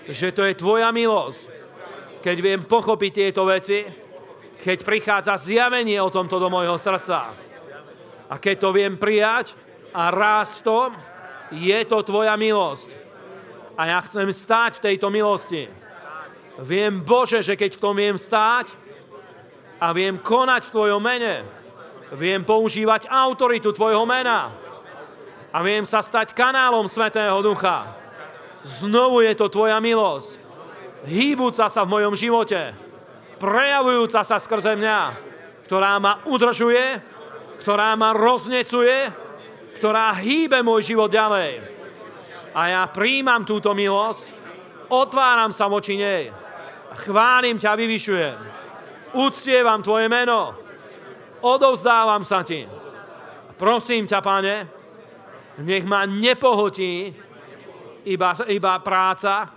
že to je tvoja milosť. Keď viem pochopiť tieto veci, keď prichádza zjavenie o tomto do môjho srdca. A keď to viem prijať a rásť v tom, je to tvoja milosť. A ja chcem stáť v tejto milosti. Viem, Bože, že keď v tom viem stáť a viem konať v Tvojom mene, viem používať autoritu Tvojho mena a viem sa stať kanálom Svetého Ducha Znovu je to tvoja milosť, hýbúca sa v mojom živote, prejavujúca sa skrze mňa, ktorá ma udržuje, ktorá ma roznecuje, ktorá hýbe môj život ďalej. A ja príjmam túto milosť, otváram sa voči nej, chválim ťa, vyvyšujem, uctievam tvoje meno, odovzdávam sa ti. Prosím ťa, pane, nech ma nepohotí iba, iba práca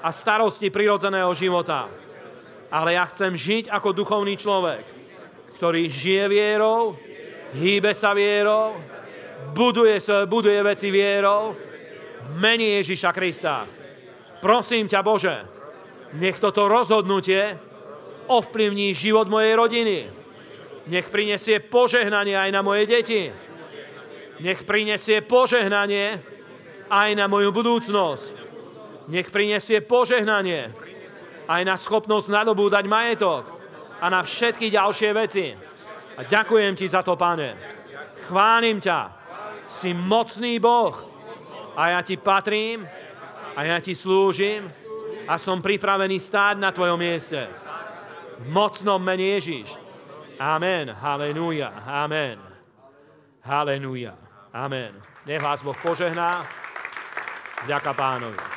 a starosti prirodzeného života. Ale ja chcem žiť ako duchovný človek, ktorý žije vierou, hýbe sa vierou, buduje, buduje veci vierou, mení Ježiša Krista. Prosím ťa, Bože, nech toto rozhodnutie ovplyvní život mojej rodiny. Nech prinesie požehnanie aj na moje deti. Nech prinesie požehnanie aj na moju budúcnosť. Nech prinesie požehnanie aj na schopnosť nadobúdať majetok a na všetky ďalšie veci. A ďakujem ti za to, pane. Chválim ťa. Si mocný Boh. A ja ti patrím a ja ti slúžim a som pripravený stáť na tvojom mieste. V mocnom mene Ježiš. Amen. Halelúja. Amen. Halelúja. Amen. Nech vás Boh požehná. Ďaká pánovi.